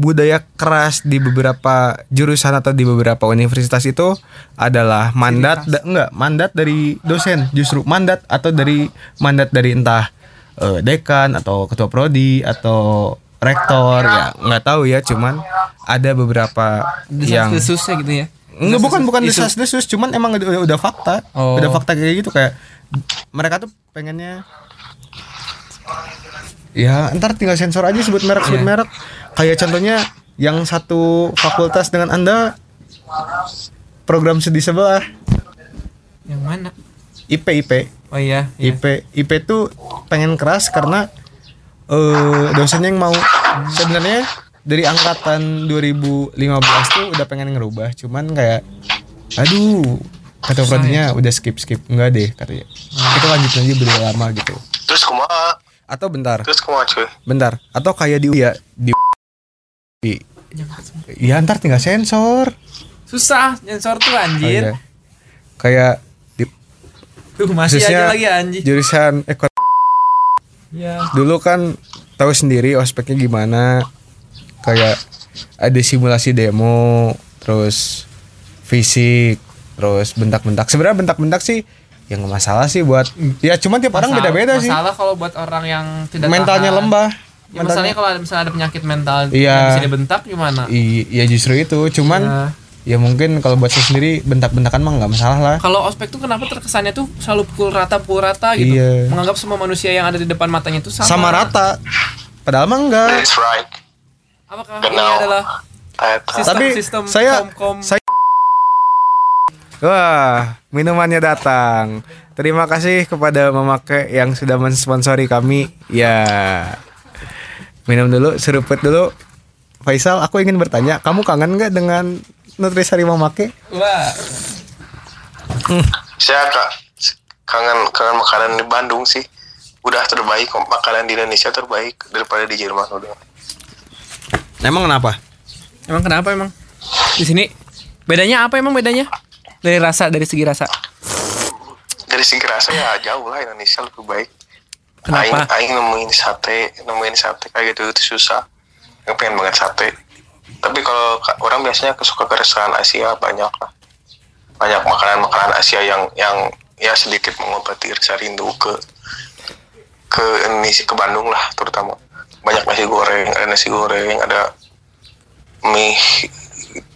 B: budaya keras di beberapa jurusan atau di beberapa universitas itu adalah mandat da- enggak mandat dari dosen justru mandat atau dari mandat dari entah eh, dekan atau ketua prodi atau rektor ya nggak tahu ya cuman ada beberapa yang
C: desusnya gitu ya
B: Enggak bukan bukan desas desus, cuman emang udah, udah, fakta.
C: Oh.
B: Udah fakta kayak gitu kayak mereka tuh pengennya Ya, ntar tinggal sensor aja sebut merek sebut
C: Iya.
B: merek. Kayak contohnya yang satu fakultas dengan Anda program studi sebelah.
C: Yang mana?
B: IP IP
C: oh iya, iya.
B: IP IP tuh pengen keras karena eh dosennya yang mau. Sebenarnya dari angkatan 2015 tuh udah pengen ngerubah cuman kayak aduh kata prodinya udah skip skip. Enggak deh katanya kita lanjut aja beli lama gitu.
A: Terus kumaha
B: atau bentar.
A: Terus kumaha cuy.
B: Bentar. Atau kayak di ya di di- ya ntar tinggal sensor.
C: Susah sensor tuh
B: Oh,
C: anjir
B: iya. kayak di
C: tuh masih aja lagi anjir
B: jurusan ekonomi
C: ya
B: dulu kan tahu sendiri ospeknya gimana. Kayak ada simulasi demo terus fisik terus bentak-bentak. Sebenarnya bentak-bentak sih yang masalah sih buat ya cuman tiap orang
C: Masalah-
B: beda-beda sih.
C: masalah kalau buat orang yang tidak
B: mentalnya
C: tahan.
B: lembah
C: ya, misalnya kalau ada- misalnya ada penyakit mental
B: Iya.
C: yang bisa dibentak gimana
B: I- ya justru itu cuman
C: Ya.
B: ya mungkin kalau buat saya sendiri bentak-bentakan mah nggak masalah lah
C: kalau ospek tuh kenapa terkesannya tuh selalu pukul rata pukul rata gitu
B: Iya.
C: menganggap semua manusia yang ada di depan matanya tuh sama
B: sama rata padahal mah enggak
A: That's right.
C: Apakah
A: Genau.
C: ini adalah
A: Eta.
C: Sistem-
B: tapi
C: sistem
B: saya
C: kom-kom.
B: saya wah minumannya datang terima kasih kepada memakai yang sudah mensponsori kami ya minum dulu seruput dulu Faisal aku ingin bertanya kamu kangen nggak dengan Nutrisari Mamake
C: Wah.
A: Saya kak kangen kangen makanan di Bandung sih. Udah terbaik makanan di Indonesia terbaik daripada di Jerman udah.
B: emang kenapa
C: Emang kenapa emang? Di sini bedanya apa emang bedanya? Dari rasa, dari segi rasa.
A: Dari segi rasa ya jauh lah Indonesia lebih baik.
C: Kenapa?
A: Aing, aing nemuin sate, nemuin sate kayak gitu itu susah. Yang pengen banget sate. Tapi kalau ka- orang biasanya suka ke restoran Asia banyak lah. Banyak makanan-makanan Asia yang yang ya sedikit mengobati rasa rindu ke ke Indonesia ke Bandung lah terutama. Banyak nasi goreng, ada nasi goreng, ada mie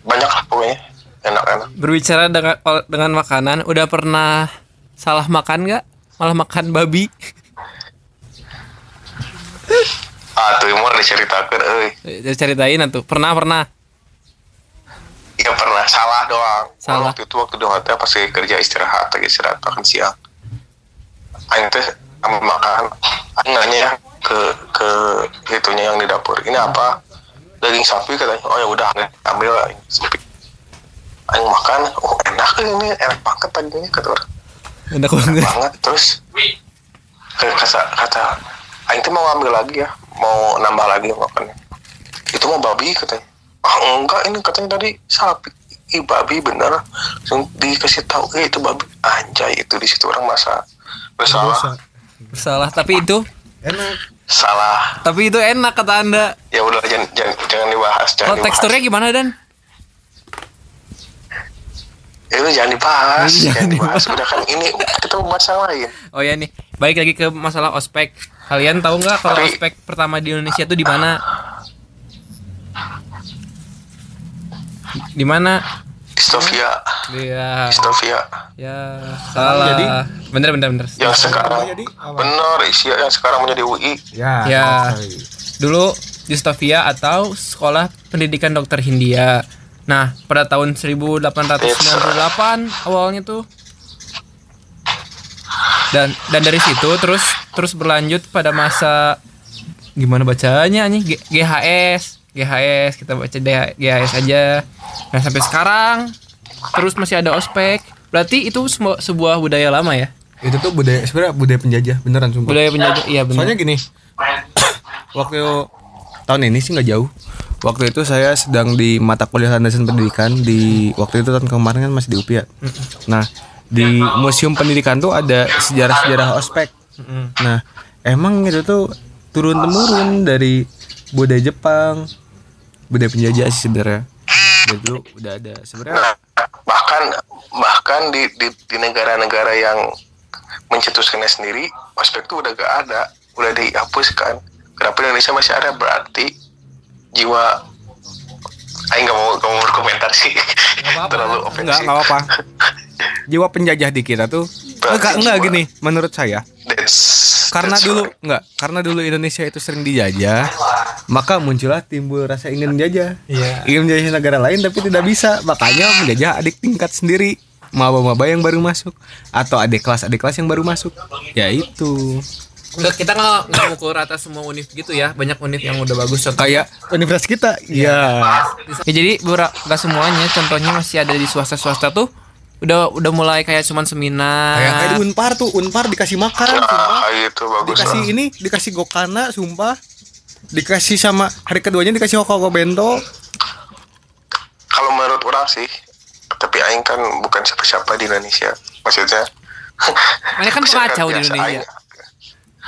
A: banyak lah pokoknya enak-enak.
C: Berbicara dengan dengan makanan, udah pernah salah makan nggak? Malah makan babi.
A: Ah tuh mau diceritakan.
C: Jadi ceritain tuh. Pernah pernah.
A: Iya pernah salah doang.
C: Salah.
A: Waktu itu waktu di hotel pas kerja istirahat lagi istirahat makan siang. Aing teh ambil makan. Aing nanya ke ke itunya yang di dapur. Ini apa? Daging sapi katanya. Oh ya udah ambil. Aing sapi. Aing makan. Oh enak ini enak banget dagingnya kata orang.
C: Enak
A: Enak
C: banget.
A: banget terus kata kata Aing tuh mau ambil lagi ya. Mau nambah lagi makannya itu mau babi katanya. Ah enggak ini katanya tadi sapi. Ih babi bener. Langsung dikasih tahu eh itu babi. Anjay itu di situ orang masa bersalah.
C: Salah, tapi itu?
B: Enak.
A: Salah.
C: Tapi itu enak kata Anda.
A: ya udah jangan jangan, jangan dibahas jangan
C: Kalau
A: dibahas.
C: teksturnya gimana Dan?
A: Ya udah jangan dibahas
C: Jangan
A: jangan dibahas. udah kan ini kita bahas yang lain.
C: Oh ya nih, balik lagi ke masalah ospek. Kalian tahu nggak kalau
A: Tapi-
C: ospek pertama di Indonesia itu di mana? Di mana?
A: Stovia
C: Ya,
A: Stovia
C: ya salah.
B: jadi?
C: Bener bener bener.
A: yang sekarang
B: jadi apa?
A: bener isi yang sekarang menjadi UI
B: ya
C: Ya.
B: oke.
C: Dulu Justovia atau Sekolah Pendidikan Dokter Hindia. Nah, pada tahun 1898 awalnya tuh. Dan dan dari situ terus terus berlanjut pada masa gimana bacanya nih G- GHS, GHS kita baca DH GHS aja. Nah, sampai sekarang terus masih ada ospek. Berarti itu sebuah budaya lama ya?
B: itu tuh budaya sebenarnya budaya penjajah beneran sumpah
C: Budaya penjajah. Iya benar.
B: Soalnya gini, waktu tahun ini sih nggak jauh. Waktu itu saya sedang di mata kuliah landasan pendidikan di waktu itu tahun kemarin kan masih di UPI ya. Nah di museum pendidikan tuh ada sejarah-sejarah ospek. Nah emang itu tuh turun temurun dari budaya Jepang, budaya penjajah sih sebenarnya. Dari dulu udah ada sebenarnya.
A: Nah, bahkan bahkan di di, di negara-negara yang mencetuskannya sendiri, ospek itu udah gak ada, udah dihapuskan. Kenapa Indonesia masih ada? Berarti jiwa Aing gak mau gak mau berkomentar sih, terlalu
B: Enggak,
A: ofensif.
B: enggak apa. Jiwa penjajah di kita tuh
A: Berarti
B: enggak enggak gini menurut saya.
A: That's,
B: karena
A: that's
B: dulu
A: right.
B: enggak karena dulu Indonesia itu sering dijajah maka muncullah timbul rasa ingin menjajah.
C: Iya.
B: ingin menjajah negara lain tapi tidak bisa makanya menjajah adik tingkat sendiri. Maba-maba yang baru masuk atau adik kelas adik kelas yang baru masuk. Ya itu.
C: Nggak, kita nggak nggak mukul rata semua univ gitu ya. Banyak univ yang udah bagus contoh
B: kayak universitas kita. Ya
C: ya jadi beberapa nggak semuanya contohnya masih ada di swasta swasta tuh udah udah mulai kayak cuman seminar
B: kayak kayak di unpar tuh unpar dikasih makan sumpah
A: Ah, itu bagus
B: dikasih
A: lah.
B: ini dikasih gokana sumpah dikasih sama hari keduanya dikasih hoko bento
A: Kalau menurut orang sih, tapi Aing kan bukan siapa-siapa di Indonesia, maksudnya.
C: Mana kan pengacau di Indonesia.
A: Aing-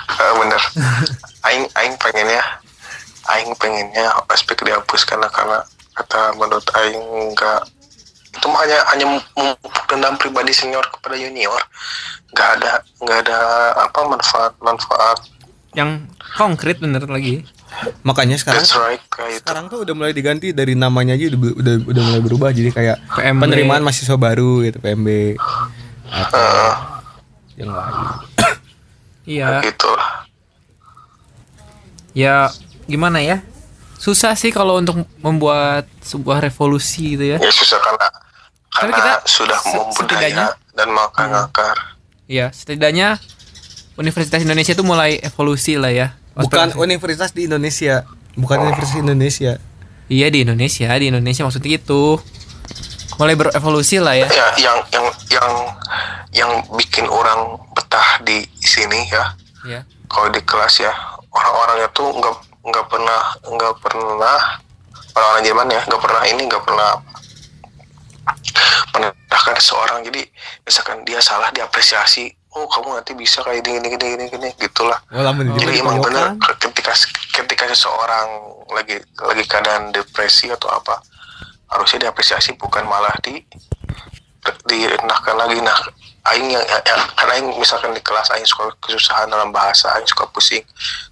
A: Eh, bener. Aing Aing pengennya, Aing pengennya aspek dihapuskan lah, karena kata menurut Aing enggak itu mah hanya hanya memupuk dendam pribadi senior kepada junior. Nggak ada nggak ada apa manfaat manfaat.
C: Yang konkret bener lagi.
B: Makanya sekarang
A: that's right kayak itu.
B: Sekarang tuh udah mulai diganti dari namanya aja udah udah, udah mulai berubah. Jadi kayak
C: PMB.
B: penerimaan mahasiswa baru gitu PMB atau
A: Eh,
B: yang lain.
C: Iya.
A: Gitu. Lah
C: ya gimana ya? Susah sih kalau untuk membuat sebuah revolusi gitu ya.
A: Ya susah karena
C: Tapi
A: karena
C: kita
A: sudah membudaya
C: setidaknya-
A: dan makan akar.
C: Ya setidaknya Universitas Indonesia itu mulai evolusi lah ya.
B: Bukan universitas di Indonesia. Bukan universitas Indonesia.
C: Iya di Indonesia. Di Indonesia maksudnya itu mulai berevolusi lah ya.
A: Ya yang yang yang yang bikin orang betah di sini ya.
C: Ya
A: kalau di kelas ya orang-orangnya tuh nggak nggak pernah nggak pernah orang-orang Jerman ya nggak pernah ini nggak pernah merendahkan seorang jadi misalkan dia salah diapresiasi oh kamu nanti bisa kayak gini gini gini gini, gini gitulah.
B: Oh
A: jadi emang benar ketika ketika seseorang lagi lagi keadaan depresi atau apa harusnya diapresiasi bukan malah di direndahkan lagi. Nah aing yang, yang, yang kan aing misalkan di kelas aing suka kesusahan dalam bahasa aing suka pusing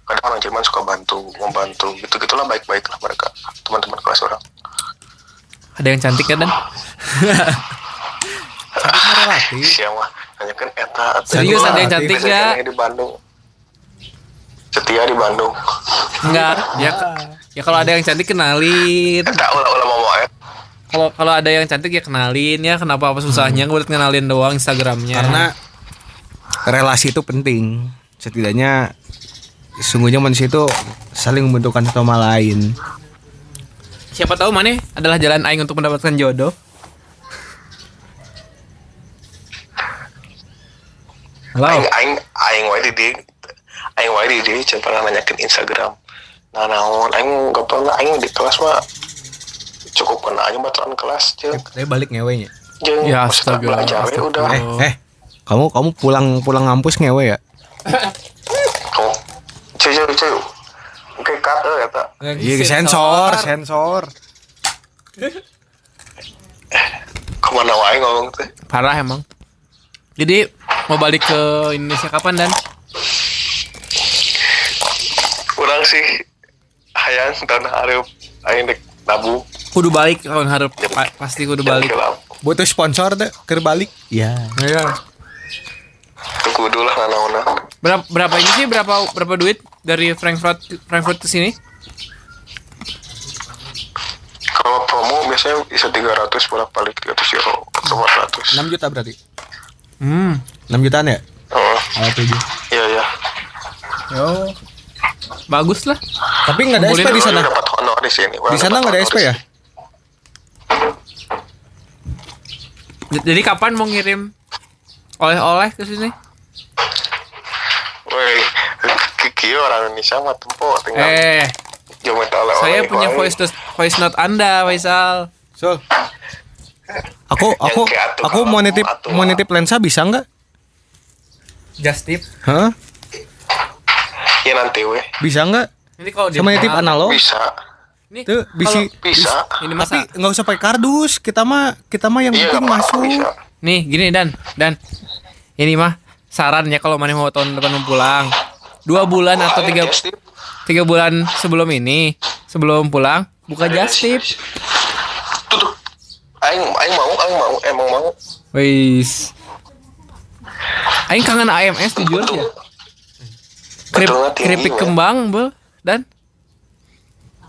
A: kadang orang Jerman suka bantu membantu gitu gitulah baik baik lah mereka teman-teman kelas orang
C: ada yang cantik kan dan?
B: Cantik mah relatif
A: siapa hanya kan eta
C: Serius, ada yang cantik
A: Biasanya
C: nggak?
A: kan di Bandung. Setia di Bandung.
C: Enggak ya ya kalau ada yang cantik kenalin.
A: Eta ulah ulah mau mau
C: kalau kalau ada yang cantik ya kenalin ya. Kenapa apa susahnya buat kenalin doang Instagramnya?
B: Karena relasi itu penting. Setidaknya sungguhnya manusia itu saling membutuhkan satu sama lain
C: siapa tahu mana adalah jalan aing untuk mendapatkan jodoh. Halo.
A: Aing aing aing wae di aing wae di dia jangan pernah nanyakin Instagram. Nah naon aing nggak pernah aing di kelas mah cukup kena aja baturan kelas jeung
B: saya balik ngewenya
A: jeung
C: Ya,
A: maksudnya
C: astaga,
A: belajar
C: astaga.
A: udah.
B: Eh eh kamu kamu pulang pulang ngampus ngewe ya?
A: Kamu cuy cuy cuy oke cut eh eta
B: iya sensor sensor.
A: ke mana wae ngomong teh
C: parah emang. Jadi mau balik ke Indonesia kapan dan?
A: Kurang sih. Hayang dan hareup aing dek nabung
C: kudu balik tahun harap Pa- pasti kudu balik.
B: butuh sponsor deh ke balik. Ya
C: Iya.
A: Teu kudu lah nanaonan
C: berapa berapa ini sih? Berapa berapa duit dari Frankfurt Frankfurt ke sini?
A: Kalau promo biasanya bisa 300 bolak balik 300 euro atau 400
B: 6 juta berarti?
C: Hmm.
B: 6 jutaan ya?
A: Oh.
B: Oh, 7
A: iya iya.
C: Yo. Bagus lah.
B: Tapi nggak ada
C: Kumpulin
B: SP di sana?
A: Dapat honor di sini
B: di sana nggak ada SP ya?
C: jadi kapan mau ngirim oleh-oleh ke sini?
A: Woi, Kiki orang Indonesia mah tempo tinggal
C: eh.
A: Jom oleh
C: saya punya voice note voice note anda Faisal.
B: Sol aku aku aku mau nitip mau nitip lensa bisa nggak?
C: Just tip.
B: Hah?
A: Ya nanti weh.
B: Bisa nggak?
C: Ini kalau dia
B: sama nitip analog?
A: Bisa.
C: Nih,
B: tuh bisi
A: Bisa.
C: Ini
B: tapi
C: masa
B: nggak usah pakai kardus kita mah kita mah yang
A: Iya
B: penting masuk.
A: bisa
C: nih gini dan. Dan ini mah saran ya kalau mana mau tahun depan mau pulang. Dua bulan atau tiga tiga bulan sebelum ini sebelum pulang buka
A: Ada
C: just tip
A: sih. Tuh tuh. Aing, aing mau, aing mau, emang mau
C: wis. Aing kangen AMS jujur ya.
A: Tinggi,
C: keripik kembang bel. Dan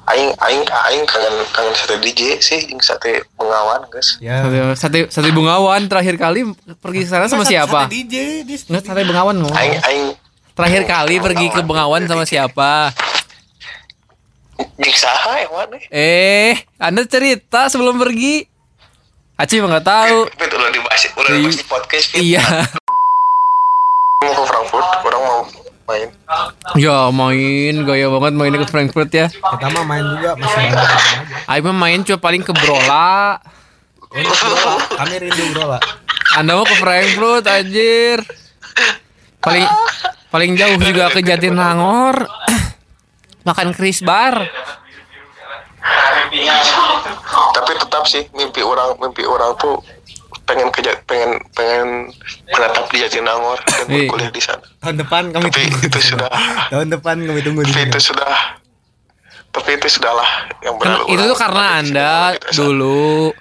A: Aing, aing, aing kangen, kangen sate DJ sih Yang sate pengawan guys
B: ya.
C: Sate sate bungawan terakhir kali pergi ke sana sama siapa?
B: DJ di
C: nggak sate bungawan ngomong.
A: Aing, aing.
C: Terakhir kali pergi ke Bengawan sama siapa?
A: Jeng saha yang mana
C: eh anda cerita sebelum pergi? Aci mah nggak tahu.
A: Itu udah dibahas, udah dibahas di podcast
C: iya.
A: Mau ke Frankfurt, orang main.
C: Ya main. Gaya banget mainnya ke Frankfurt ya.
B: Kita mah main juga masih banyak aja
C: mah main cuma paling ke Brola.
B: Kami rindu bro lah
C: Anda mau ke Frankfurt anjir. Paling paling jauh juga ke Jatinangor. Makan Chris Bar.
A: Tapi tetap sih mimpi orang mimpi orang tuh pengen kerja pengen pengen menetap di Jatinangor dan berkuliah di sana.
B: Tahun depan kami
A: tapi
B: tunggu
A: itu sudah
B: tahun depan kami tunggu
A: tapi itu sudah tapi itu sudahlah yang berlalu
C: itu tuh karena anda dulu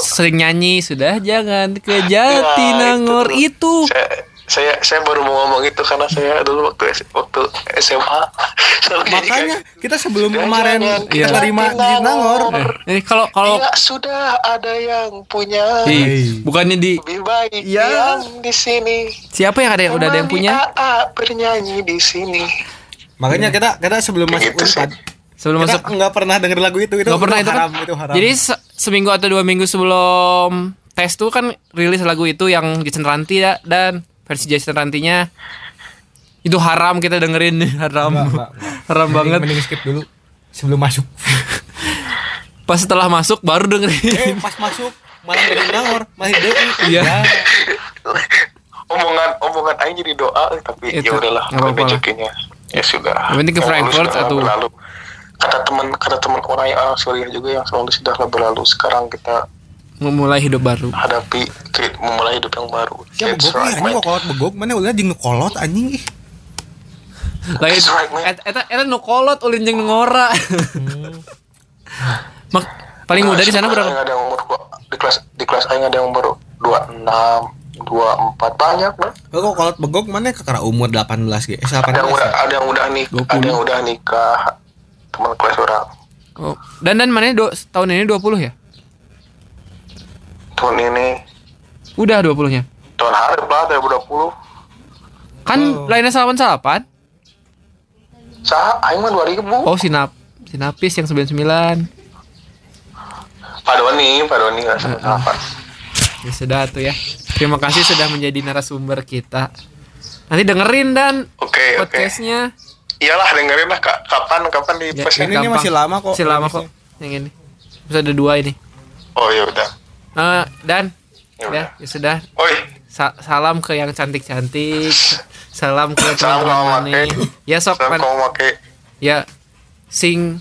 C: sering nyanyi sudah jangan ke Jatinangor.
A: Ya,
C: itu.
A: Saya saya saya baru mau ngomong itu karena saya dulu waktu waktu SMA
B: Makanya kita sebelum
A: "Dan
B: kemarin
C: Iya.
B: kita terima di Nangor.
C: Ini kalau kalau
A: Bila sudah ada yang punya
C: Ih, bukannya di
A: lebih baik
B: Iya.
A: yang di sini.
C: siapa yang ada yang udah ada yang punya?
A: AA bernyanyi di sini.
B: Makanya kita kita sebelum masuk
A: Gitu.
B: Unpad
C: Sebelum
B: kita
C: masuk
B: nggak pernah denger lagu itu itu
C: Gak pernah itu
B: haram,
C: kan?
B: itu haram.
C: Jadi se- seminggu atau dua minggu sebelum tes tuh kan rilis lagu itu yang Jason Ranti ya, dan versi Jason Rantinya itu haram kita dengerin haram
B: Enggak, enggak, enggak.
C: haram
B: Mending-
C: banget
B: Mending skip dulu sebelum masuk.
C: pas setelah masuk baru dengerin
B: eh pas masuk malah dari Nangor masih deui.
C: Iya.
B: Ya.
A: omongan omongan aing jadi doa tapi
C: Itu,
A: ya udahlah
C: nggak apa-apa lah.
A: rezekinya ya sudah
C: Yang penting ke Frankfurt atau-
A: berlalu kata teman kata teman orang yang orang Suriah juga yang selalu sudah berlalu sekarang kita
C: memulai hidup baru.
A: Hadapi ke- memulai hidup yang baru.
B: Ya begok nih
A: right,
B: anjing
A: man.
B: kok kolot begok mana ulah jeung nu kolot anjing? Ih.
C: lain
A: right,
C: eta eta nu kolot ulin jeung nu ngora. Mak paling muda di sana berapa?
A: ada yang umur di kelas di kelas aing ada yang baru 26 24 banyak lah
B: kok kolot begok mana kakara umur 18 ge. Eh,
A: ada yang
B: 18.
A: udah ada yang udah
C: 20.
A: ada yang udah nikah teman kelas orang.
C: Oh. dan dan mana do, tahun ini 20 ya
A: tahun ini
C: udah 20 nya
A: tahun hari lah 2020
C: kan
B: Oh.
C: lainnya salapan salapan
A: sah aing mah 2000
C: oh sinap sinapis yang 99
A: Pak Doni, Pak Doni nggak sama apa.
C: Ya sudah tuh ya. Terima kasih sudah menjadi narasumber kita. Nanti dengerin dan
A: Oke, oke.
C: podcastnya.
A: Iyalah dengerin lah Kak. kapan kapan di
C: Ya,
B: Ini nih masih lama kok.
C: Masih lama kok. Yang ini. Bisa ada dua ini.
A: Oh ya udah.
C: Nah, dan
A: Ya
C: ya, ya sudah.
A: Oi,
C: Sa- salam ke yang cantik-cantik. Salam ke
A: Salam
C: teman-teman nih. Ya sok
A: pakai
C: ya sing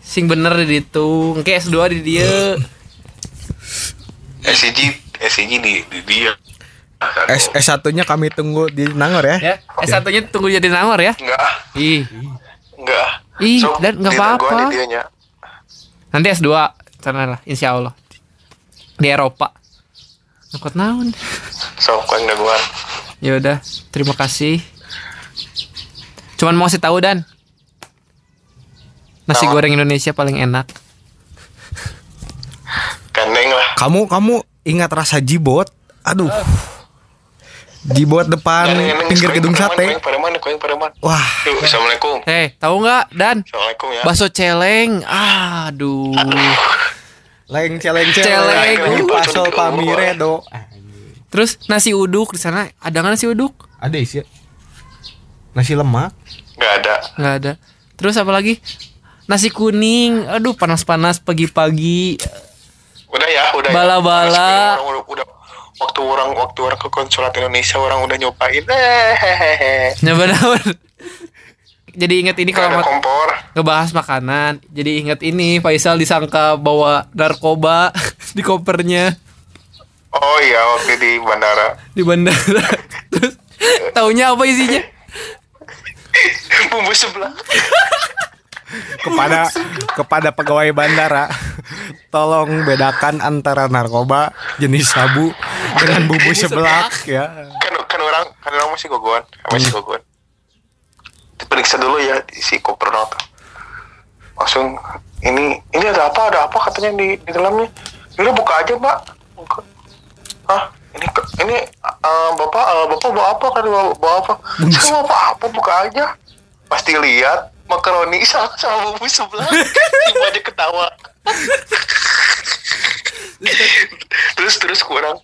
C: sing bener di itu. Engke S2 di dia.
A: SCG, SCG di, di dia.
B: S S1-nya kami tunggu di Nangor ya.
C: Ya, S1-nya tunggu jadi nangor ya.
A: Enggak, ah,
C: Ih,
A: enggak.
C: Ih, dan nggak
A: di
C: apa-apa. Nanti S2 sana lah, insya Allah di Eropa. Ngikut naon?
A: So, kan gangguan.
C: Ya udah, terima kasih. Cuman mau kasih tahu dan nasi
A: Naon?
C: goreng Indonesia paling enak.
A: Gandeng lah.
B: Kamu kamu ingat rasa jibot? Aduh. Jibot depan
A: gandeng.
B: pinggir gedung sate. Wah,
A: Yuk, Assalamualaikum.
C: Hei, tahu nggak Dan?
A: Assalamualaikum ya.
C: Bakso celeng. Aduh.
B: Celeng
C: Celeng.
B: celeng. Pasol
A: Aduh.
B: pamiredo.
C: Terus nasi uduk di sana ada nggak nasi uduk?
B: Ada isi. Nasi lemak.
A: Enggak ada.
C: Nggak ada. Terus apa lagi? Nasi kuning. Aduh, panas-panas pagi-pagi.
A: Udah ya, udah
C: Bala-bala.
A: ya. Orang udah, udah waktu orang waktu orang ke konsulat Indonesia orang udah nyobain. Eh, hehehe.
C: Nyoba naon? Jadi inget ini kalau
A: kompor.
C: ngebahas makanan. Jadi inget ini Faisal disangka bawa narkoba di kopernya
A: Oh iya, waktu di bandara.
C: di bandara. Terus taunya apa isinya?
A: Bumbu sebelah.
B: kepada kepada pegawai bandara tolong bedakan antara narkoba jenis sabu dengan bumbu seblak ya
A: Kan kan orang kan orang masih gogoan, masih gogoan. Diperiksa dulu ya si koper orang tuh. Langsung ini ini ada apa ada apa katanya di di dalamnya. Udah buka aja mbak. Buka. Hah? Ini ini eh, bapak eh, bapak bawa apa kan bawa, bawa apa? Saya mau apa apa buka aja. Pasti lihat makaroni sama, sama bumbu sebelah. Tiba aja ketawa. terus terus kurang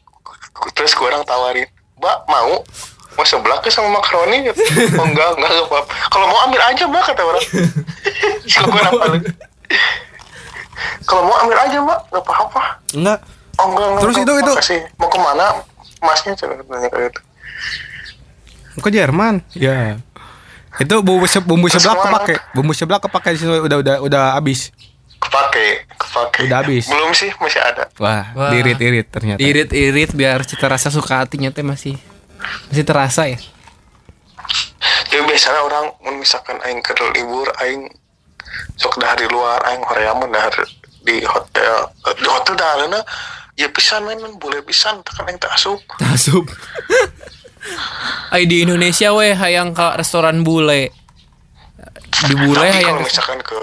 A: terus kurang tawarin mbak mau mau sebelah ke sama makaroni? Oh, enggak enggak enggak apa kalau mau ambil aja mbak kata orang. Kalau gue apa kalau mau ambil aja mbak nggak apa-apa.
B: Enggak.
A: Oh enggak enggak
B: Terus
A: enggak,
B: itu- itu-
A: makasih. mau ke mana masnya? Coba nanya kayak gitu.
B: Ke Jerman? Ya. Itu bumbu se bumbu
A: Terus
B: seblak
A: ke mana?
B: kepake. Bumbu seblak kepake di sini udah udah udah habis.
A: Kepake kepake.
B: Udah habis.
A: belum sih masih ada.
B: Wah,
C: Wah.
B: dirit irit ternyata.
C: Irit-irit biar cita rasa suka hatinya teh masih masih terasa ya.
A: jadi biasanya orang misalkan aing ke libur aing sok dari luar aing horeamun dari di hotel eh, di hotel dahareuna ya pisan main boleh pisan tekan aing tak asup
C: Tasup. Ay di Indonesia weh hayang ke restoran bule. Di bule
A: Tapi
C: hayang
A: kalau misalkan ke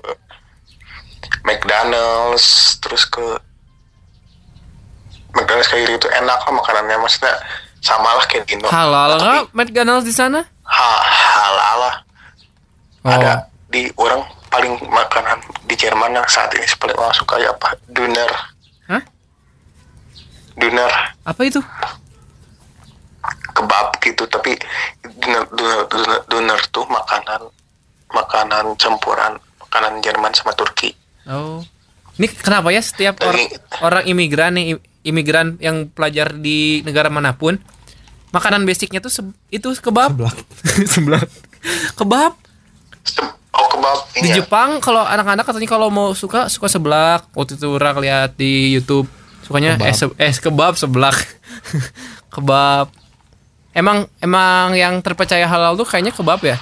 A: McDonald's terus ke McDonald's kayak gitu enak lah makanannya maksudnya sama lah kayak di Indo.
C: halal nggak McDonald's di sana?
A: ha- halal lah.
C: Oh.
A: Ada di orang paling makanan di Jerman yang saat ini paling orang suka ya apa? Döner.
C: Hah?
A: Döner
C: Apa itu?
A: kebab gitu tapi döner döner, döner, döner tuh makanan makanan campuran makanan Jerman sama Turki.
C: Oh. Ini kenapa ya setiap or- orang imigran nih imigran yang pelajar di negara mana pun makanan basicnya tuh se- itu kebab.
B: Seblak.
C: Seblak. Kebab.
A: Oh kebab
C: Di
A: ini ya.
C: Jepang kalau anak-anak katanya kalau mau suka suka seblak. Waktu itu orang lihat di YouTube sukanya
B: Kebab.
C: eh, se- eh kebab seblak. kebab. Emang emang yang terpercaya halal tuh kayaknya kebab ya?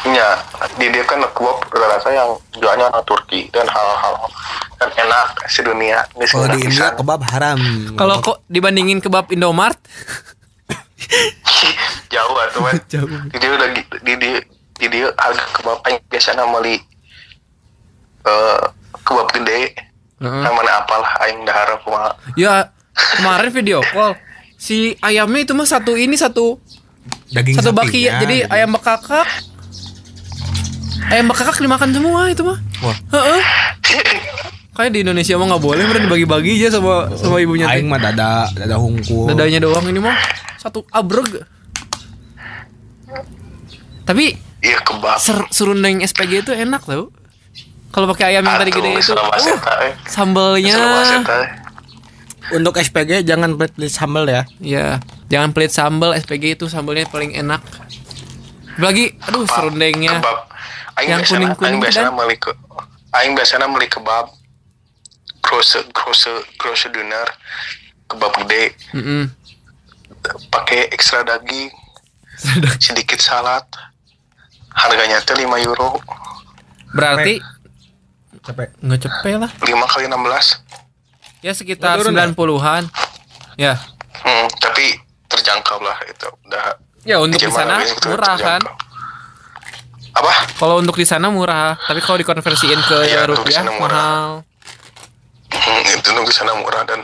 A: Ya, di dia kan kebab rasa yang jualnya orang Turki dan hal-hal dan enak sedunia di
B: Kalau
A: segala
B: di India kebab haram.
C: Kalau kok dibandingin kebab Indomart?
A: jauh atuh kan.
C: Jauh.
A: Di dia udah di dia di dia harga kebab aing biasanya beli eh kebab gede.
C: Heeh.
A: Namanya apalah aing dahar kumaha.
C: Ya kemarin video call si ayamnya itu mah satu ini satu
B: Daging
C: satu baki
B: sapinya,
C: jadi
B: gitu.
C: ayam bekakak ayam bekakak dimakan semua itu mah
B: Wah.
C: Heeh. Kayak di Indonesia mah nggak boleh bener dibagi-bagi aja sama sama ibunya.
B: Aing mah dada dada hungkul.
C: dadanya doang ini mah satu abreg tapi
A: Iya kebab.
C: ser serundeng SPG itu enak tau kalau pakai ayam yang tadi gede itu uh,
A: eh. seta, eh.
B: Untuk SPG jangan pelit sambal ya.
C: Ya, jangan pelit sambal SPG itu sambalnya paling enak. Lagi, aduh
A: Kebab,
C: serundengnya.
A: Kebab. Aing
C: Yang
A: biasana, aing
C: dan-
A: beli ke aing biasana beli kebab grosse grosse grosse dinner kebab gede
C: Mm-mm.
A: pakai ekstra daging sedikit salad harganya tuh 5 euro
C: Berarti
B: Capek.
C: nggak cepet lah.
A: 5 kali 16
C: Ya sekitar
B: ya?
C: 90-an. Ya.
A: hmm, tapi terjangkau lah itu udah
C: Ya untuk di sana murah kan.
A: apa
C: Kalau untuk di sana murah, tapi kalau dikonversiin ke
A: di
C: rupiah
A: sana murah.
C: mahal.
A: Hmm, itu nunggu sana murah dan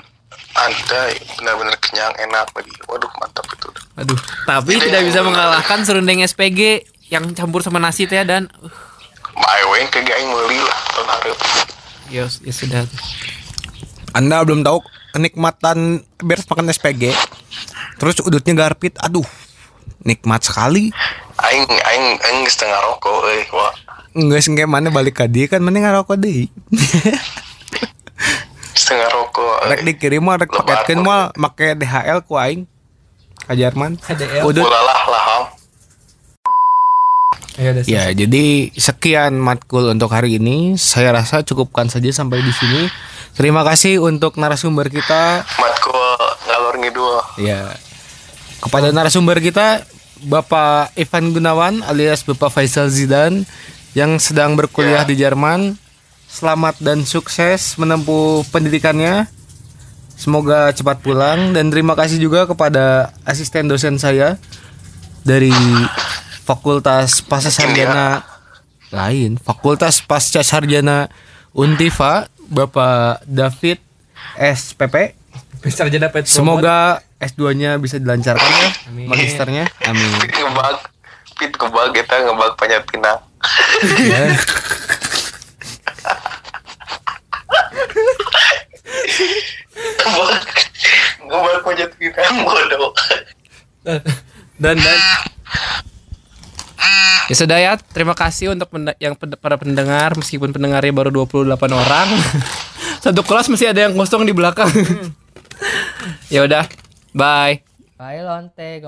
A: anda benar-benar kenyang enak lagi waduh mantap itu
C: Aduh, tapi
A: Ini
C: tidak
A: yang
C: bisa mengalahkan serundeng SPG yang campur sama nasi teh dan uh,
A: Mae weng ke aing meuli lah tahun hareup
C: ya, ya sudah.
B: Anda belum tahu kenikmatan beres makan SPG. Terus udutnya garpit. Aduh. Nikmat sekali.
A: aing aing aing geus teu ngarokok euy wah
B: Enggak sih kayak mana balik ke dia kan mana ngarokok deh.
A: geus teu ngarokok euy.
B: Rek dikirim mah rek paketkeun mah make DHL ku aing. Ka Jerman. Udut.
A: Ulalah laham
C: Ya udah.
B: Ya, jadi sekian matkul untuk hari ini. Saya rasa cukupkan saja sampai di sini. Terima kasih untuk narasumber kita.
A: matkul ngalor ngidul
B: Ya. Kepada narasumber kita Bapak Ivan Gunawan alias Bapak Faisal Zidan yang sedang berkuliah
A: Ya.
B: di Jerman. Selamat dan sukses menempuh pendidikannya. Semoga cepat pulang dan terima kasih juga kepada asisten dosen saya dari Fakultas Pasca Sarjana lain, Fakultas Pasca Sarjana Untiva, Bapak David SPP.
C: Sarjana pet
B: Semoga S2-nya bisa dilancarkan ya, magisternya. Amin.
A: pit ngebag pit ngebag kita ngebag panjat pinang
B: Ya.
A: ngebag ngebag panjat pinang bodoh
C: dan dan Ya sudah ya, terima kasih untuk yang pend- para pendengar meskipun pendengarnya baru 28 orang. Satu kelas masih ada yang kosong di belakang. ya udah, bye.
E: Bye lonte,